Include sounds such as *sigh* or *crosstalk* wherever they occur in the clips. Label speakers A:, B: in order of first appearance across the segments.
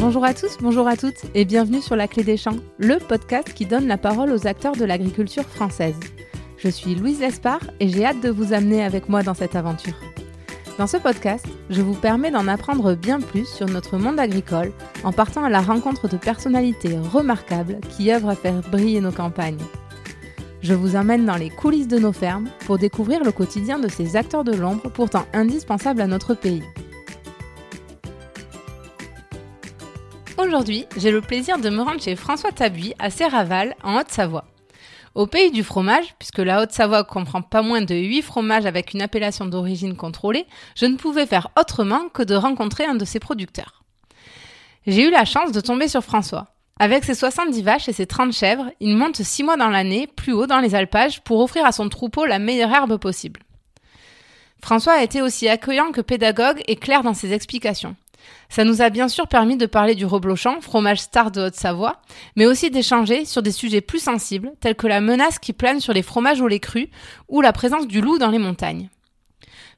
A: Bonjour à tous, bonjour à toutes et bienvenue sur La Clé des Champs, le podcast qui donne la parole aux acteurs de l'agriculture française. Je suis Louise Lespard et j'ai hâte de vous amener avec moi dans cette aventure. Dans ce podcast, je vous permets d'en apprendre bien plus sur notre monde agricole en partant à la rencontre de personnalités remarquables qui œuvrent à faire briller nos campagnes. Je vous emmène dans les coulisses de nos fermes pour découvrir le quotidien de ces acteurs de l'ombre pourtant indispensables à notre pays. Aujourd'hui, j'ai le plaisir de me rendre chez François Tabuy à Serraval, en Haute-Savoie. Au pays du fromage, puisque la Haute-Savoie comprend pas moins de 8 fromages avec une appellation d'origine contrôlée, je ne pouvais faire autrement que de rencontrer un de ses producteurs. J'ai eu la chance de tomber sur François. Avec ses 70 vaches et ses 30 chèvres, il monte 6 mois dans l'année, plus haut dans les alpages, pour offrir à son troupeau la meilleure herbe possible. François a été aussi accueillant que pédagogue et clair dans ses explications. Ça nous a bien sûr permis de parler du reblochon, fromage star de Haute-Savoie, mais aussi d'échanger sur des sujets plus sensibles, tels que la menace qui plane sur les fromages au lait cru ou la présence du loup dans les montagnes.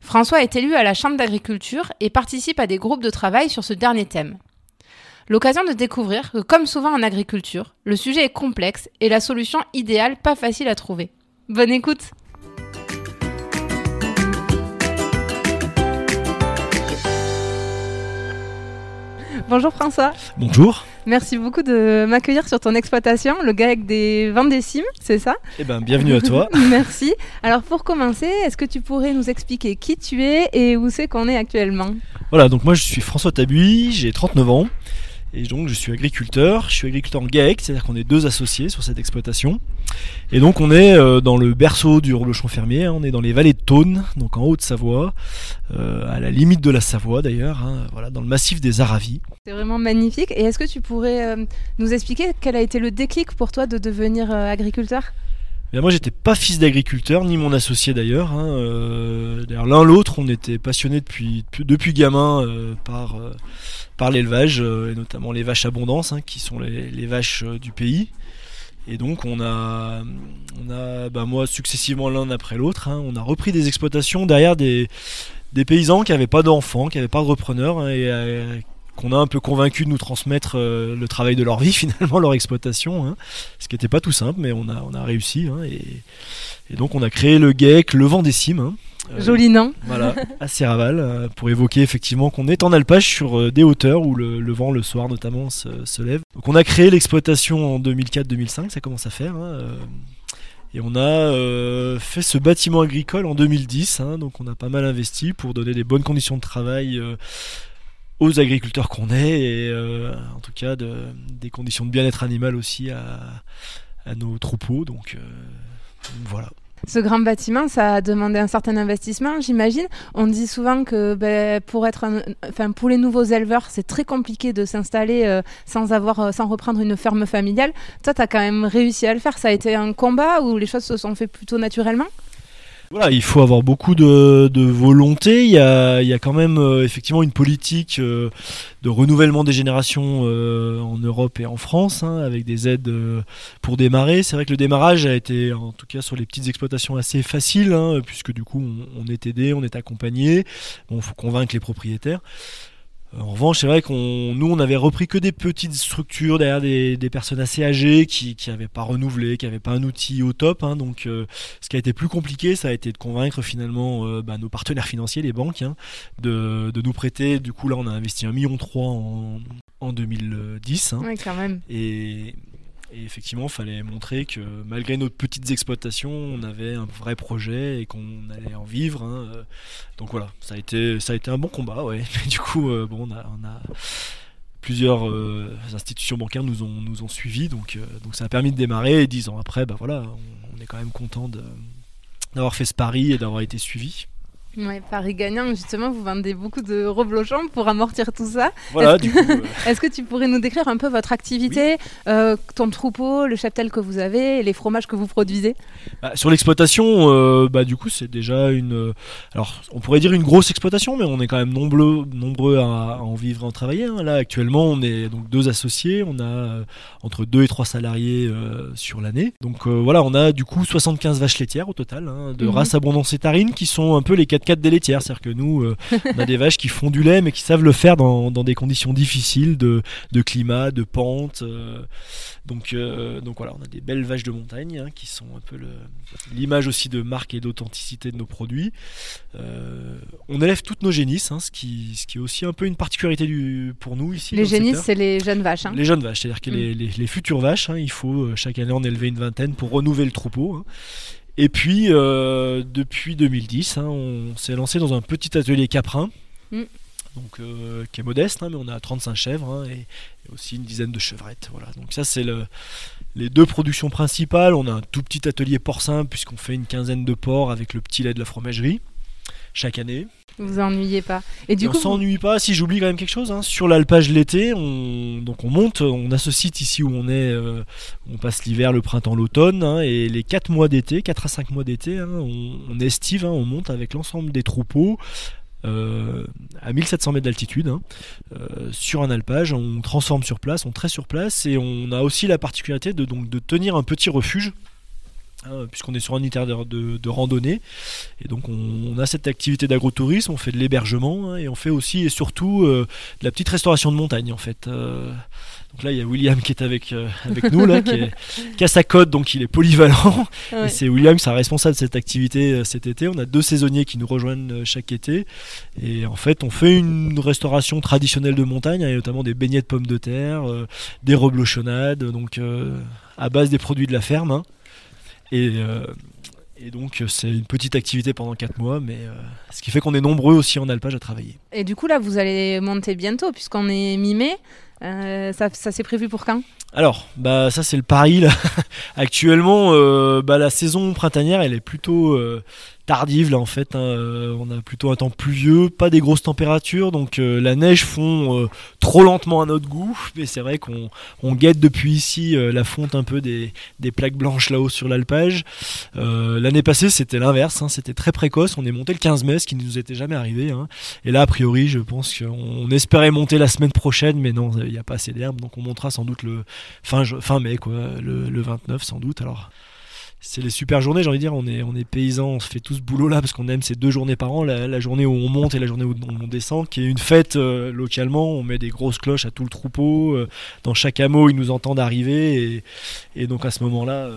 A: François est élu à la Chambre d'agriculture et participe à des groupes de travail sur ce dernier thème. L'occasion de découvrir que, comme souvent en agriculture, le sujet est complexe et la solution idéale pas facile à trouver. Bonne écoute Bonjour François.
B: Bonjour.
A: Merci beaucoup de m'accueillir sur ton exploitation, le GAEC des Vendécimes, c'est ça?
B: Eh bien, bienvenue à toi. *laughs*
A: Merci. Alors, pour commencer, est-ce que tu pourrais nous expliquer qui tu es et où c'est qu'on est actuellement?
B: Voilà, donc moi je suis François Tabuy, j'ai 39 ans. Et donc je suis agriculteur, je suis agriculteur en GAEC, c'est-à-dire qu'on est deux associés sur cette exploitation. Et donc on est euh, dans le berceau du reblochon fermier, hein. on est dans les vallées de Thône, donc en Haute-Savoie, euh, à la limite de la Savoie d'ailleurs, hein, voilà, dans le massif des Aravis.
A: C'est vraiment magnifique. Et est-ce que tu pourrais euh, nous expliquer quel a été le déclic pour toi de devenir agriculteur?
B: Moi, j'étais pas fils d'agriculteur, ni mon associé d'ailleurs. Hein, d'ailleurs, l'un l'autre, on était passionnés depuis, depuis gamin par par l'élevage, euh, et notamment les vaches abondance, hein, qui sont les, vaches euh, du pays. Et donc on a, on a bah, moi successivement l'un après l'autre, hein, on a repris des exploitations derrière des, des paysans qui n'avaient pas d'enfants, qui n'avaient pas de repreneurs, et euh, qu'on a un peu convaincu de nous transmettre le travail de leur vie *laughs* finalement, leur exploitation, ce qui n'était pas tout simple, mais on a, on a réussi. et, et, donc on a créé le GEC, le vent des cimes.
A: Euh, Joli nom.
B: Voilà, *laughs* à Serraval, euh, pour évoquer effectivement qu'on est en alpage sur euh, des hauteurs où le, vent le soir notamment se, lève. Donc on a créé l'exploitation en 2004-2005, ça commence à faire. Hein, et on a fait ce bâtiment agricole en 2010, hein, donc on a pas mal investi pour donner des bonnes conditions de travail aux agriculteurs qu'on est, et en tout cas des conditions de bien-être animal aussi à, nos troupeaux. Donc voilà.
A: Ce grand bâtiment, ça a demandé un certain investissement, j'imagine. On dit souvent que ben, pour, être enfin, pour les nouveaux éleveurs, c'est très compliqué de s'installer euh, sans, euh, sans reprendre une ferme familiale. Toi, tu as quand même réussi à le faire. Ça a été un combat où les choses se sont faites plutôt naturellement?
B: Voilà, il faut avoir beaucoup de, volonté. Il y, a, quand même euh, effectivement une politique euh, de renouvellement des générations euh, en Europe et en France, hein, avec des aides pour démarrer. C'est vrai que le démarrage a été, en tout cas sur les petites exploitations, assez facile, hein, puisque du coup on, est aidé, on est accompagné. Bon, il faut convaincre les propriétaires. En revanche, c'est vrai qu'on nous on avait repris que des petites structures derrière des, personnes assez âgées qui n'avaient pas renouvelé, qui n'avaient pas un outil au top. Hein. donc, euh, ce qui a été plus compliqué, ça a été de convaincre finalement euh, bah, nos partenaires financiers, les banques, hein, de, nous prêter. Du coup, là, on a investi un million en, en 2010.
A: Hein. quand même.
B: Et et effectivement, il fallait montrer que malgré nos petites exploitations, on avait un vrai projet et qu'on allait en vivre. Hein, euh. Donc voilà, ça a été, un bon combat, ouais. *laughs* Mais du coup, euh, bon, on a, plusieurs euh, institutions bancaires nous ont, nous suivis, donc, donc ça a permis de démarrer. Et dix ans après, bah voilà, on, on est quand même content d'avoir fait ce pari et d'avoir été suivi.
A: Ouais, Paris gagnant, justement, vous vendez beaucoup de reblochons pour amortir tout ça.
B: Voilà,
A: Est-ce
B: que...
A: Euh, *laughs* Est-ce que tu pourrais nous décrire un peu votre activité, euh, ton troupeau, le cheptel que vous avez et les fromages que vous produisez?
B: Bah, Sur l'exploitation, euh, bah, du coup, c'est déjà une. Alors, on pourrait dire une grosse exploitation, mais on est quand même nombreux, nombreux à, en vivre et en travailler. Hein. Là, actuellement, on est donc deux associés, on a entre deux et trois salariés sur l'année. Donc voilà, on a du coup 75 vaches laitières au total, hein, de mhm. race abondance et tarine, qui sont un peu les quatre 4x4 des laitières. C'est-à-dire que nous, euh, on a des vaches qui font du lait, mais qui savent le faire dans, dans des conditions difficiles de, de climat, de pente. euh, donc, euh, donc voilà, on a des belles vaches de montagne hein, qui sont un peu l'image aussi de marque et d'authenticité de nos produits. On élève toutes nos génisses, hein, ce, qui, ce qui est aussi un peu une particularité du, pour nous ici.
A: Les génisses, c'est les jeunes vaches. hein.
B: Les jeunes vaches, c'est-à-dire que
A: Mm.
B: les, les- les futures vaches, il faut chaque année en élever une vingtaine pour renouveler le troupeau. Et puis, euh, depuis 2010, hein, on s'est lancé dans un petit atelier caprin,
A: Mm.
B: donc, euh, qui est modeste, hein, mais on a 35 chèvres hein, et, et aussi une dizaine de chevrettes. Voilà. Donc ça, c'est le- les deux productions principales. On a un tout petit atelier porcin, puisqu'on fait une quinzaine de porcs avec le petit lait de la fromagerie chaque année.
A: Vous vous ennuyez pas. Et du
B: Et
A: coup,
B: on s'ennuie pas. Si j'oublie quand même quelque chose, hein, sur l'alpage l'été, on donc on monte, on a ce site ici où on est, euh, on passe l'hiver, le printemps, l'automne, hein, et les 4 mois d'été, 4 à 5 mois d'été, hein, on, on estive, on monte avec l'ensemble des troupeaux. euh, à 1700 mètres d'altitude hein, euh, sur un alpage, on transforme sur place, on traite sur place et on a aussi la particularité de, donc, de tenir un petit refuge hein, puisqu'on est sur un unitaire de, randonnée et donc on, on a cette activité d'agrotourisme, on fait de l'hébergement hein, et on fait aussi et surtout euh, de la petite restauration de montagne en fait. Euh, donc là il y a William qui est avec, euh, avec nous là, qui, est- *laughs* qui a sa cote donc il est polyvalent
A: Ouais.
B: et c'est William qui sera responsable de cette activité cet été. On a deux saisonniers qui nous rejoignent chaque été et en fait on fait une restauration traditionnelle de montagne, hein, et notamment des beignets de pommes de terre, des reblochonnades, donc à base des produits de la ferme. Et, euh, et donc c'est une petite activité pendant 4 mois, mais euh, ce qui fait qu'on est nombreux aussi en alpage à travailler.
A: Et du coup, là, vous allez monter bientôt, puisqu'on est mi-mai. Euh, ça, ça s'est prévu pour quand?
B: Alors, bah ça c'est le pari là. *laughs* Actuellement, euh, bah, la saison printanière elle est plutôt euh, tardive là en fait. hein. Euh, on a plutôt un temps pluvieux, pas des grosses températures, donc euh, la neige fond euh, trop lentement à notre goût. Mais c'est vrai qu'on on guette depuis ici la fonte un peu des, des plaques blanches là-haut sur l'alpage. L'année passée c'était l'inverse, hein. c'était très précoce. On est monté le 15 mai, ce qui ne nous était jamais arrivé. hein. Et là a priori, je pense qu'on on espérait monter la semaine prochaine, mais non, il n'y a pas assez d'herbe, donc on montera sans doute le fin, fin mai, quoi, le, le 29 sans doute. Alors, c'est les super journées, j'ai envie de dire. On est, on est paysans, on se fait tout ce boulot là parce qu'on aime ces deux journées par an, la, journée où on monte et la journée où on descend, qui est une fête euh, localement. On met des grosses cloches à tout le troupeau. euh, dans chaque hameau, ils nous entendent arriver et, et donc à ce moment-là.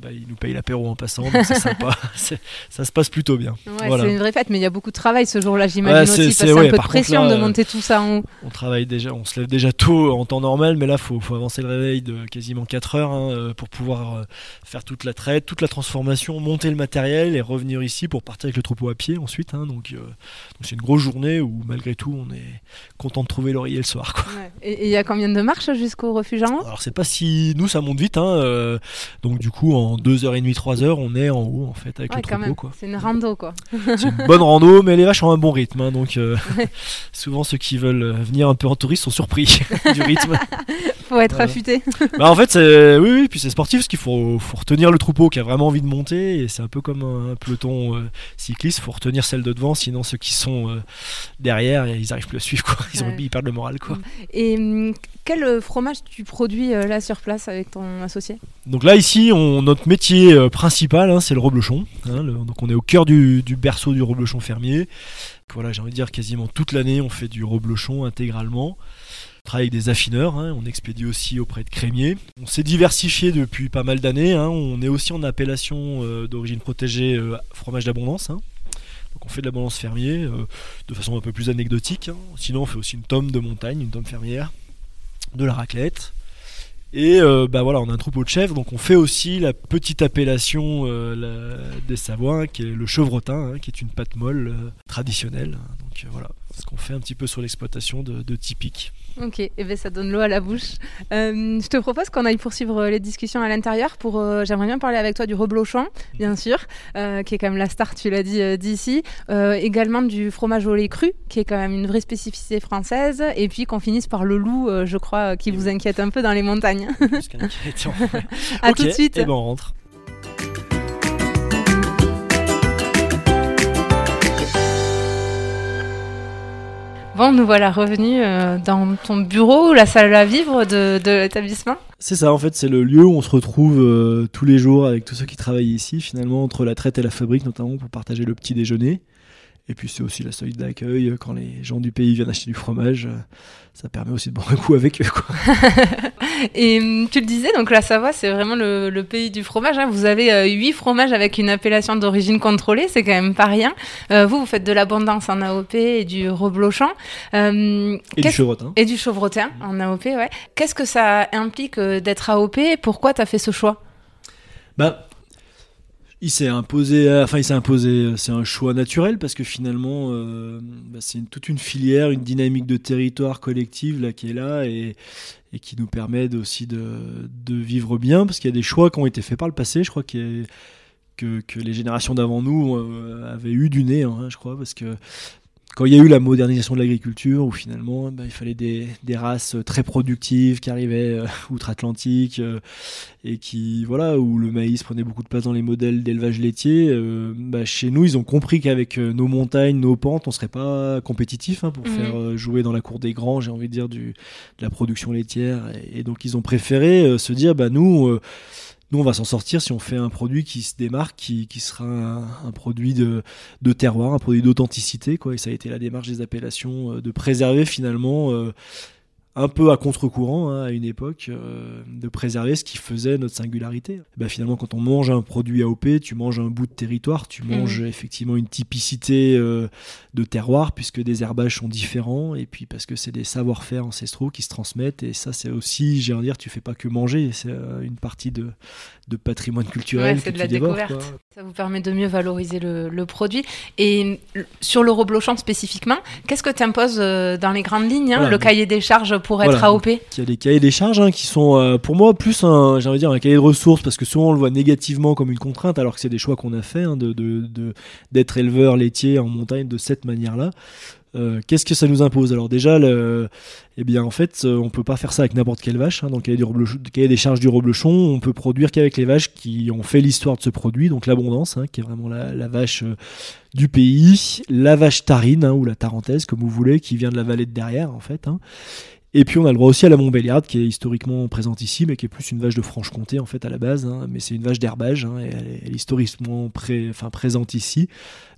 B: Bah, ils nous payent l'apéro en passant, donc c'est sympa. *laughs* *laughs* Ça se passe plutôt bien.
A: Ouais,
B: Voilà.
A: C'est une vraie fête, mais il y a beaucoup de travail ce jour-là, j'imagine
B: Ouais,
A: aussi,
B: c'est-
A: parce
B: ouais,
A: un peu de
B: contre,
A: pression
B: là,
A: de monter tout ça en haut.
B: On travaille déjà, on se lève déjà tôt en temps normal, mais là faut, faut avancer le réveil de quasiment 4 heures hein, euh, pour pouvoir euh, faire toute la traite, toute la transformation, monter le matériel et revenir ici pour partir avec le troupeau à pied ensuite. hein. donc euh, donc c'est une grosse journée où malgré tout on est content de trouver l'oreiller le soir. Quoi.
A: Et et il y a combien de marches jusqu'au refuge en haut?
B: Alors c'est pas si nous ça monte vite, hein, euh, donc du coup en 2h30, 3h on est en haut en fait avec
A: Ouais,
B: le troupeau.
A: C'est une rando, quoi.
B: C'est une bonne rando, mais les vaches ont un bon rythme, hein, donc euh, *laughs* *laughs* souvent ceux qui veulent euh, venir un peu en touriste sont surpris *laughs* du rythme.
A: Faut être affûté.
B: Bah en fait c'est oui oui puis c'est sportif parce qu'il faut, faut retenir le troupeau qui a vraiment envie de monter et c'est un peu comme un peloton euh, cycliste faut retenir celle de devant sinon ceux qui sont euh, derrière ils arrivent plus à suivre quoi ils, ont,
A: Ouais.
B: ils perdent le moral quoi
A: Et hum, quel fromage tu produis là sur place avec ton associé?
B: Donc là ici on, métier euh, principal hein, c'est le reblochon hein, donc on est au cœur du, berceau du reblochon fermier voilà j'ai envie de dire quasiment toute l'année on fait du reblochon intégralement on travaille avec des affineurs, hein, on expédie aussi auprès de crémiers. On s'est diversifié depuis pas mal d'années, on est aussi en appellation euh, d'origine protégée euh, fromage d'abondance. Donc on fait de l'abondance fermier de façon un peu plus anecdotique. Sinon on fait aussi une tome de montagne, une tome fermière, de la raclette. Et euh, bah voilà, on a un troupeau de chèvres, donc on fait aussi la petite appellation euh, des Savoies, hein, qui est le chevrotin, hein, qui est une pâte molle euh, traditionnelle. Donc euh, voilà, ce qu'on fait un petit peu sur l'exploitation de, de typique.
A: Ok, et ben ça donne l'eau à la bouche. Euh, je te propose qu'on aille poursuivre euh, les discussions à l'intérieur. Pour, euh, j'aimerais bien parler avec toi du reblochon, bien sûr, euh, qui est quand même la star, tu l'as dit d'ici. Également du fromage au lait cru, qui est quand même une vraie spécificité française. Et puis qu'on finisse par le loup, je crois, qui vous inquiète un peu dans les montagnes.
B: Plus ouais. *laughs*
A: à
B: Ok,
A: tout de suite.
B: Et ben on rentre.
A: Bon, nous voilà revenus euh, dans ton bureau ou la salle à vivre de, l'établissement.
B: C'est ça, en fait, c'est le lieu où on se retrouve euh, tous les jours avec tous ceux qui travaillent ici, finalement, entre la traite et la fabrique, notamment pour partager le petit déjeuner. Et puis c'est aussi la solide d'accueil quand les gens du pays viennent acheter du fromage. Ça permet aussi de boire un coup avec eux. Quoi. *laughs*
A: et hum, tu le disais, donc la Savoie, c'est vraiment le, pays du fromage. Hein. Vous avez huit fromages avec une appellation d'origine contrôlée, c'est quand même pas rien. vous, vous faites de l'abondance en AOP et du reblochon.
B: et du chevrotin.
A: Et du chevrotin en AOP, ouais. Qu'est-ce que ça implique d'être AOP Pourquoi tu as fait ce choix?
B: Bah, il s'est imposé, enfin il s'est imposé, c'est un choix naturel parce que finalement euh, bah, c'est toute une filière, une dynamique de territoire collective là qui est là et, qui nous permet aussi de, vivre bien parce qu'il y a des choix qui ont été faits par le passé, je crois que, que, les générations d'avant nous euh, avaient eu du nez, hein, je crois, parce que quand il y a eu la modernisation de l'agriculture, où finalement bah, il fallait des, des, races très productives qui arrivaient euh, outre-Atlantique euh, et qui voilà où le maïs prenait beaucoup de place dans les modèles d'élevage laitier, euh, bah, chez nous ils ont compris qu'avec nos montagnes, nos pentes, on serait pas compétitif hein, pour mhm. faire jouer dans la cour des grands, j'ai envie de dire du, de la production laitière, et, et donc ils ont préféré se dire bah nous nous, on va s'en sortir si on fait un produit qui se démarque, qui, qui sera un, produit de, de, terroir, un produit d'authenticité. Quoi. Et ça a été la démarche des appellations, euh, de préserver finalement euh, un peu à contre-courant hein, à une époque, euh, de préserver ce qui faisait notre singularité. Bah, finalement, quand on mange un produit AOP, tu manges un bout de territoire, tu mmh. manges effectivement une typicité euh, de terroir, puisque des herbages sont différents, et puis parce que c'est des savoir-faire ancestraux qui se transmettent, et ça c'est aussi, j'ai envie de dire, tu fais pas que manger, c'est euh, une partie de, de patrimoine culturel.
A: c'est de la découverte. Ça vous permet de mieux valoriser le, le produit. Et sur le reblochant spécifiquement, qu'est-ce que tu imposes dans les grandes lignes, hein, le cahier des charges pour être AOP
B: Il y a des cahiers des charges hein, qui sont euh, pour moi plus un, dire, un cahier de ressources parce que souvent on le voit négativement comme une contrainte alors que c'est des choix qu'on a fait hein, de, d'être éleveur laitier en montagne de cette manière-là. Euh, qu'est-ce que ça nous impose? Alors déjà, le, eh bien en fait, euh, on peut pas faire ça avec n'importe quelle vache. Hein, donc il y, a des charges du reblochon, on peut produire qu'avec les vaches qui ont fait l'histoire de ce produit, donc l'abondance, hein, qui est vraiment la, vache euh, du pays, la vache tarine hein, ou la tarentaise comme vous voulez, qui vient de la vallée de derrière en fait. Et puis on a le droit aussi à la Montbéliarde qui est historiquement présente ici, mais qui est plus une vache de Franche-Comté en fait à la base. Hein. mais c'est une vache d'herbage et elle est, historiquement enfin, présente ici.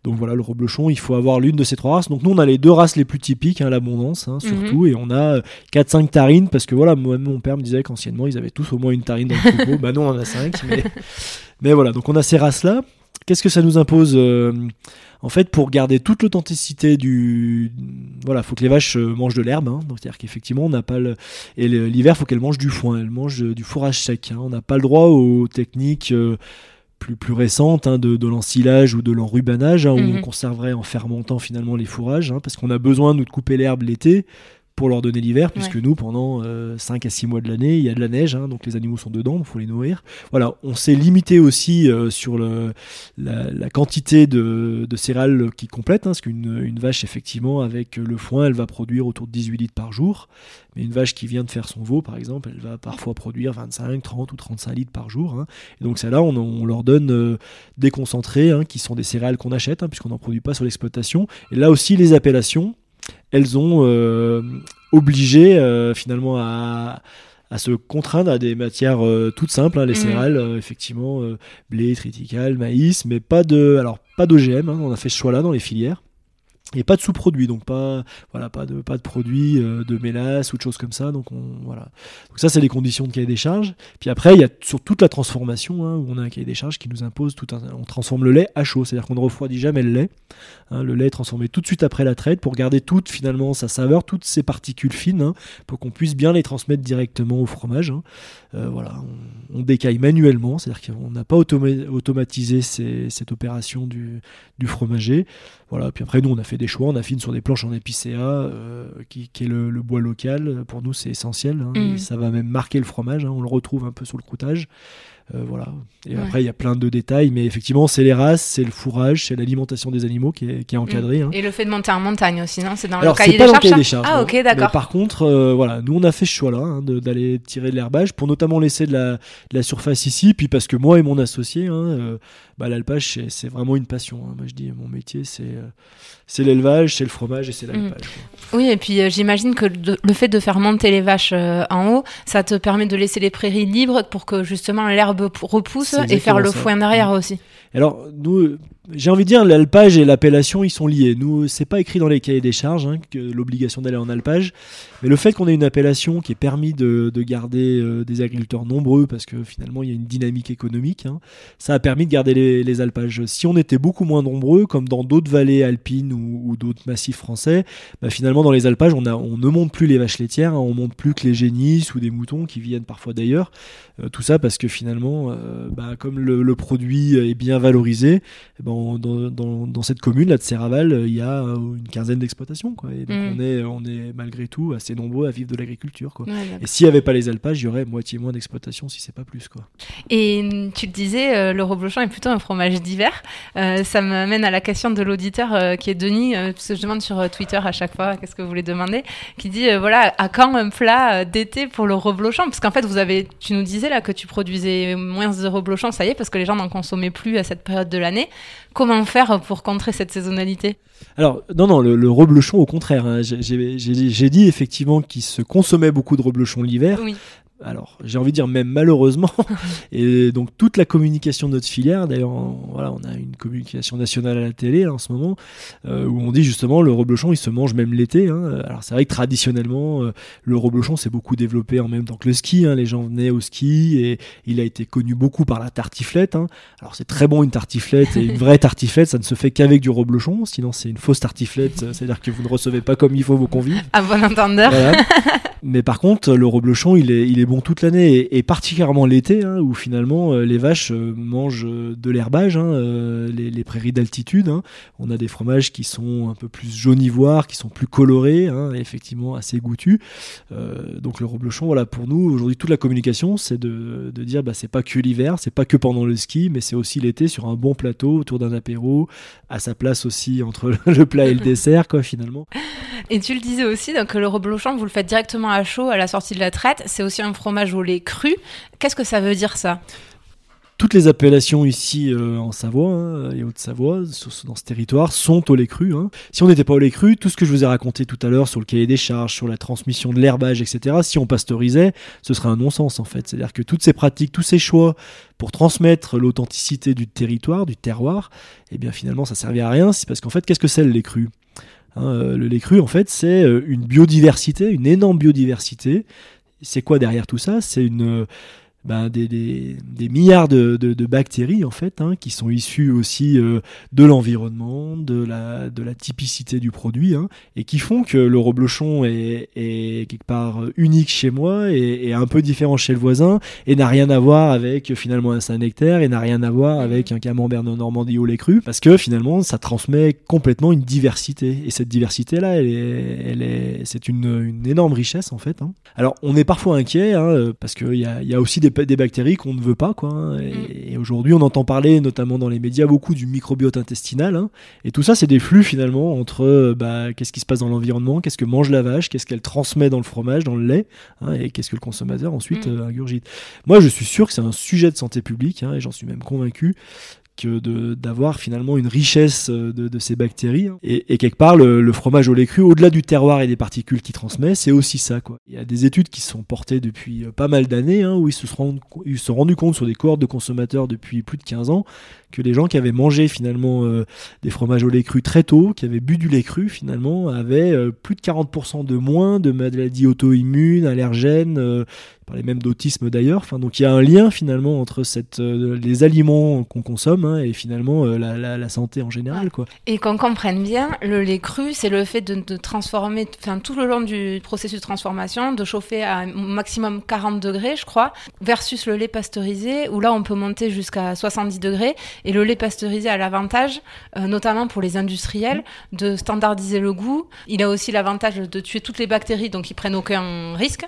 B: Donc voilà, le reblochon, il faut avoir l'une de ces trois races. Donc nous, on a les deux races les plus typiques, hein, l'abondance hein, surtout, mhm. et on a 4-5 tarines, parce que voilà, moi, mon père me disait qu'anciennement, ils avaient tous au moins une tarine dans le troupeau. *laughs* bah non, on en a 5, mais... mais voilà, donc on a ces races-là. Qu'est-ce que ça nous impose euh, En fait, pour garder toute l'authenticité du, voilà, faut que les vaches euh, mangent de l'herbe. Hein. donc c'est-à-dire qu'effectivement, on n'a pas le et l'hiver, faut qu'elles mangent du foin, elles mangent du fourrage sec. Hein. On n'a pas le droit aux techniques euh, plus, plus récentes hein, de, de l'ensilage ou de l'enrubanage, où on mhm. conserverait en fermentant finalement les fourrages, parce qu'on a besoin nous de couper l'herbe l'été pour leur donner l'hiver, puisque nous, pendant 5 euh, à 6 mois de l'année, il y a de la neige, hein, donc les animaux sont dedans, il faut les nourrir. Voilà, on s'est limité aussi euh, sur le, la, quantité de, de, céréales qui complètent, hein, parce qu'une une vache, effectivement, avec le foin, elle va produire autour de 18 litres par jour, mais une vache qui vient de faire son veau, par exemple, elle va parfois produire 25, 30 ou 35 litres par jour. Hein. Et donc celle-là, on, on, leur donne euh, des concentrés, qui sont des céréales qu'on achète, puisqu'on n'en produit pas sur l'exploitation. Et là aussi, les appellations, elles ont euh, obligé euh, finalement à, à se contraindre à des matières euh, toutes simples, hein, les mmh. céréales, effectivement, blé, triticale, maïs, mais pas de, alors pas d'OGM. Hein, on a fait ce choix-là dans les filières et pas de sous-produits donc pas voilà pas de pas de produits euh, de mélasse ou de choses comme ça donc on voilà. Donc ça c'est les conditions de cahier des charges. Puis après il y a sur toute la transformation hein, où on a un cahier des charges qui nous impose tout un, on transforme le lait à chaud c'est à dire qu'on ne refroidit jamais le lait hein, le lait est transformé tout de suite après la traite pour garder toute finalement sa saveur toutes ses particules fines hein, pour qu'on puisse bien les transmettre directement au fromage euh, voilà on, décaille manuellement c'est à dire qu'on n'a pas automatisé cette opération du, du fromager. Voilà puis après nous on a fait des choix. On affine sur des planches en épicéa, euh, qui, est le, bois local. Pour nous, c'est essentiel. Hein. Mm. ça va même marquer le fromage. Hein. on le retrouve un peu sur le croûtage. Euh, voilà. Et après, il y a plein de détails, mais effectivement, c'est les races, c'est le fourrage, c'est l'alimentation des animaux qui est, qui est encadré. Hein.
A: Et le fait de monter en montagne aussi, non? C'est dans le cahier, des, charges,
B: des charges.
A: Ah, ok, d'accord.
B: Par contre, euh, voilà, nous on a fait ce choix-là hein, d'aller tirer de l'herbage pour notamment laisser de la, de la, surface ici, puis parce que moi et mon associé, hein, euh, bah, l'alpage c'est vraiment une passion. Moi je dis, mon métier c'est c'est l'élevage, c'est le fromage et c'est mm. l'alpage.
A: Oui, et puis j'imagine que le fait de faire monter les vaches en haut, ça te permet de laisser les prairies libres pour que justement l'herbe repousse et faire le foin derrière aussi.
B: Alors, nous, j'ai envie de dire, l'alpage et l'appellation, ils sont liés. Nous, c'est pas écrit dans les cahiers des charges hein, que l'obligation d'aller en alpage, mais le fait qu'on ait une appellation qui est permis de, garder euh, des agriculteurs nombreux, parce que finalement il y a une dynamique économique, hein, ça a permis de garder les, alpages. Si on était beaucoup moins nombreux, comme dans d'autres vallées alpines ou, d'autres massifs français, bah, finalement dans les alpages, on, a, on ne monte plus les vaches laitières, hein, on monte plus que les génisses ou des moutons qui viennent parfois d'ailleurs. Euh, tout ça parce que finalement, euh, bah, comme le, produit est bien valorisé, eh ben, dans, dans, cette commune là de Serraval, il y a une quinzaine d'exploitations. Et donc mmh. on, est, on est malgré tout assez nombreux à vivre de l'agriculture. Quoi. et s'il n'y avait pas les alpages, il y aurait moitié moins d'exploitation, si c'est pas plus. Quoi.
A: Et mm, tu le disais, euh, le reblochon est plutôt un fromage d'hiver. Euh, ça m'amène à la question de l'auditeur euh, qui est Denis, parce que je demande sur Twitter à chaque fois qu'est-ce que vous voulez demander, qui dit voilà, à quand un plat d'été pour le reblochon? Parce qu'en fait, vous avez, tu nous disais là que tu produisais moins de reblochon, ça y est, parce que les gens n'en consommaient plus à cette période de l'année. Comment faire pour contrer cette saisonnalité?
B: Alors, non, non, le, reblochon, au contraire. Hein, j'ai dit effectivement qu'il se consommait beaucoup de reblochon l'hiver. Oui alors j'ai envie de dire même malheureusement *laughs* et donc toute la communication de notre filière d'ailleurs voilà on a une communication nationale à la télé en ce moment euh, où on dit justement le reblochon il se mange même l'été hein. alors c'est vrai que traditionnellement euh, le reblochon s'est beaucoup développé en même temps que le ski hein. les gens venaient au ski et il a été connu beaucoup par la tartiflette hein. alors c'est très bon une tartiflette et une vraie *laughs* tartiflette ça ne se fait qu'avec du reblochon sinon c'est une fausse tartiflette c'est à dire que vous ne recevez pas comme il faut vos convives
A: à bon entendeur *laughs*
B: mais par contre le reblochon il est, il est bon toute l'année et, particulièrement l'été hein, où finalement euh, les vaches euh, mangent euh, de l'herbage, hein, les, prairies d'altitude. Hein. On a des fromages qui sont un peu plus jaunivoires, qui sont plus colorés, effectivement assez goûtus. donc le reblochon, voilà, pour nous aujourd'hui toute la communication, c'est de, de, dire bah c'est pas que l'hiver, c'est pas que pendant le ski, mais c'est aussi l'été sur un bon plateau autour d'un apéro, à sa place aussi entre *laughs* le plat et le dessert, quoi finalement.
A: Et tu le disais aussi, donc le reblochon, vous le faites directement à chaud à la sortie de la traite. C'est aussi un fromage au lait cru. Qu'est-ce que ça veut dire ça?
B: Toutes les appellations ici euh, en Savoie hein, et Haute-Savoie, dans ce territoire, sont au lait cru. Hein. Si on n'était pas au lait cru, tout ce que je vous ai raconté tout à l'heure sur le cahier des charges, sur la transmission de l'herbage, etc., si on pasteurisait, ce serait un non-sens en fait. C'est-à-dire que toutes ces pratiques, tous ces choix pour transmettre l'authenticité du territoire, du terroir, eh bien finalement ça servait à rien. Parce qu'en fait, qu'est-ce que c'est le lait cru? Hein, euh, le lait cru, en fait, c'est euh, une biodiversité, une énorme biodiversité. C'est quoi derrière tout ça? C'est une ben, des, des, milliards de, de, bactéries en fait, hein, qui sont issues aussi euh, de l'environnement, de la, de la typicité du produit, hein, et qui font que le reblochon est, est quelque part unique chez moi et, et, un peu différent chez le voisin, et n'a rien à voir avec finalement un Saint-Nectaire, et n'a rien à voir avec un camembert de Normandie au lait cru, parce que finalement ça transmet complètement une diversité, et cette diversité-là, elle est, elle est, c'est une, une énorme richesse en fait. Hein. Alors on est parfois inquiet, parce qu'il y a, y a aussi des des, bactéries qu'on ne veut pas. Quoi, hein. et, mm. aujourd'hui, on entend parler, notamment dans les médias, beaucoup du microbiote intestinal. Hein. et tout ça, c'est des flux finalement entre euh, bah, qu'est-ce qui se passe dans l'environnement, qu'est-ce que mange la vache, qu'est-ce qu'elle transmet dans le fromage, dans le lait, hein, et qu'est-ce que le consommateur ensuite mm. euh, ingurgite. Moi, je suis sûr que c'est un sujet de santé publique, et j'en suis même convaincu que d'avoir finalement une richesse euh, de, ces bactéries. Hein. Et, quelque part, le, fromage au lait cru, au-delà du terroir et des particules qu'il transmet, c'est aussi ça. Quoi. Il y a des études qui sont portées depuis euh, pas mal d'années, hein, où ils se, sont ils se sont rendus compte sur des cohortes de consommateurs depuis plus de 15 ans que les gens qui avaient mangé finalement euh, des fromages au lait cru très tôt, qui avaient bu du lait cru finalement, avaient plus de 40% de moins de maladies auto-immunes, allergènes, parlait même d'autisme d'ailleurs. Donc il y a un lien finalement entre euh, les aliments qu'on consomme hein, et finalement euh, la, santé en général.
A: Et qu'on comprenne bien, le lait cru, c'est le fait de, transformer, enfin tout le long du processus de transformation, de chauffer à maximum 40 degrés, je crois, versus le lait pasteurisé, où là on peut monter jusqu'à 70 degrés. Et le lait pasteurisé a l'avantage, euh, notamment pour les industriels, de standardiser le goût. Il a aussi l'avantage de tuer toutes les bactéries, donc ils prennent aucun risque.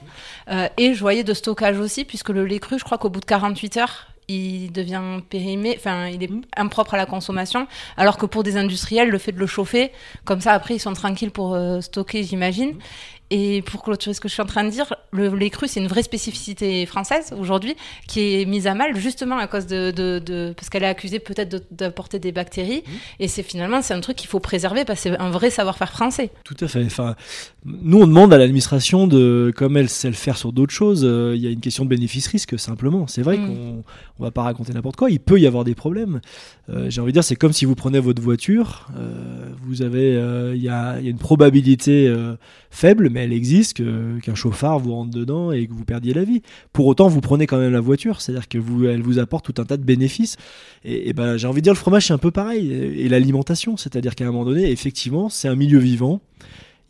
A: et je voyais de stockage aussi, puisque le lait cru, je crois qu'au bout de 48 heures, il devient périmé, enfin, il est impropre à la consommation, alors que pour des industriels, le fait de le chauffer, comme ça, après, ils sont tranquilles pour euh, stocker, j'imagine. Et pour clôturer ce que je suis en train de dire, le lait cru, c'est une vraie spécificité française aujourd'hui qui est mise à mal justement à cause de. de, parce qu'elle est accusée peut-être d'apporter des bactéries. Mmh. Et c'est finalement, c'est un truc qu'il faut préserver parce que c'est un vrai savoir-faire français.
B: Tout à fait. Enfin, nous, on demande à l'administration de, comme elle sait le faire sur d'autres choses, euh, il y a une question de bénéfice-risque simplement. C'est vrai mmh. qu'on on va pas raconter n'importe quoi. Il peut y avoir des problèmes. Euh, j'ai envie de dire, c'est comme si vous prenez votre voiture. Euh, vous avez, il y a, y, a, une probabilité faible, mais elle existe, qu'un chauffard vous rentre dedans et que vous perdiez la vie. Pour autant, vous prenez quand même la voiture, c'est-à-dire que vous, apporte tout un tas de bénéfices. Et, ben, j'ai envie de dire, le fromage c'est un peu pareil, et, l'alimentation, c'est-à-dire qu'à un moment donné, effectivement, c'est un milieu vivant.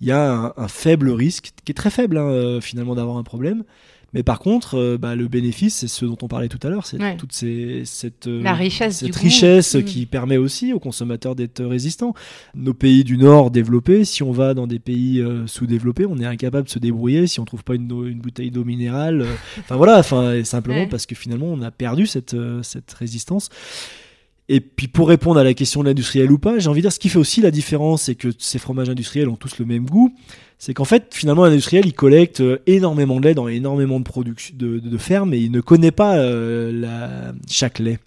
B: Il y a un, faible risque, qui est très faible hein, finalement d'avoir un problème. Mais par contre, euh, bah, le bénéfice, c'est ce dont on parlait tout à l'heure, c'est toute ces, cette,
A: euh, La richesse,
B: cette richesse mm. qui permet aussi aux consommateurs d'être résistants. Nos pays du Nord développés, si on va dans des pays euh, sous-développés, on est incapable de se débrouiller si on trouve pas une, une bouteille d'eau minérale. *laughs* Enfin voilà, enfin simplement parce que finalement on a perdu cette, cette résistance. Et puis pour répondre à la question de l'industriel ou pas, j'ai envie de dire ce qui fait aussi la différence, c'est que ces fromages industriels ont tous le même goût c'est qu'en fait, finalement, l'industriel, il collecte euh, énormément de lait dans énormément de, production, de, fermes et il ne connaît pas euh, la, chaque lait.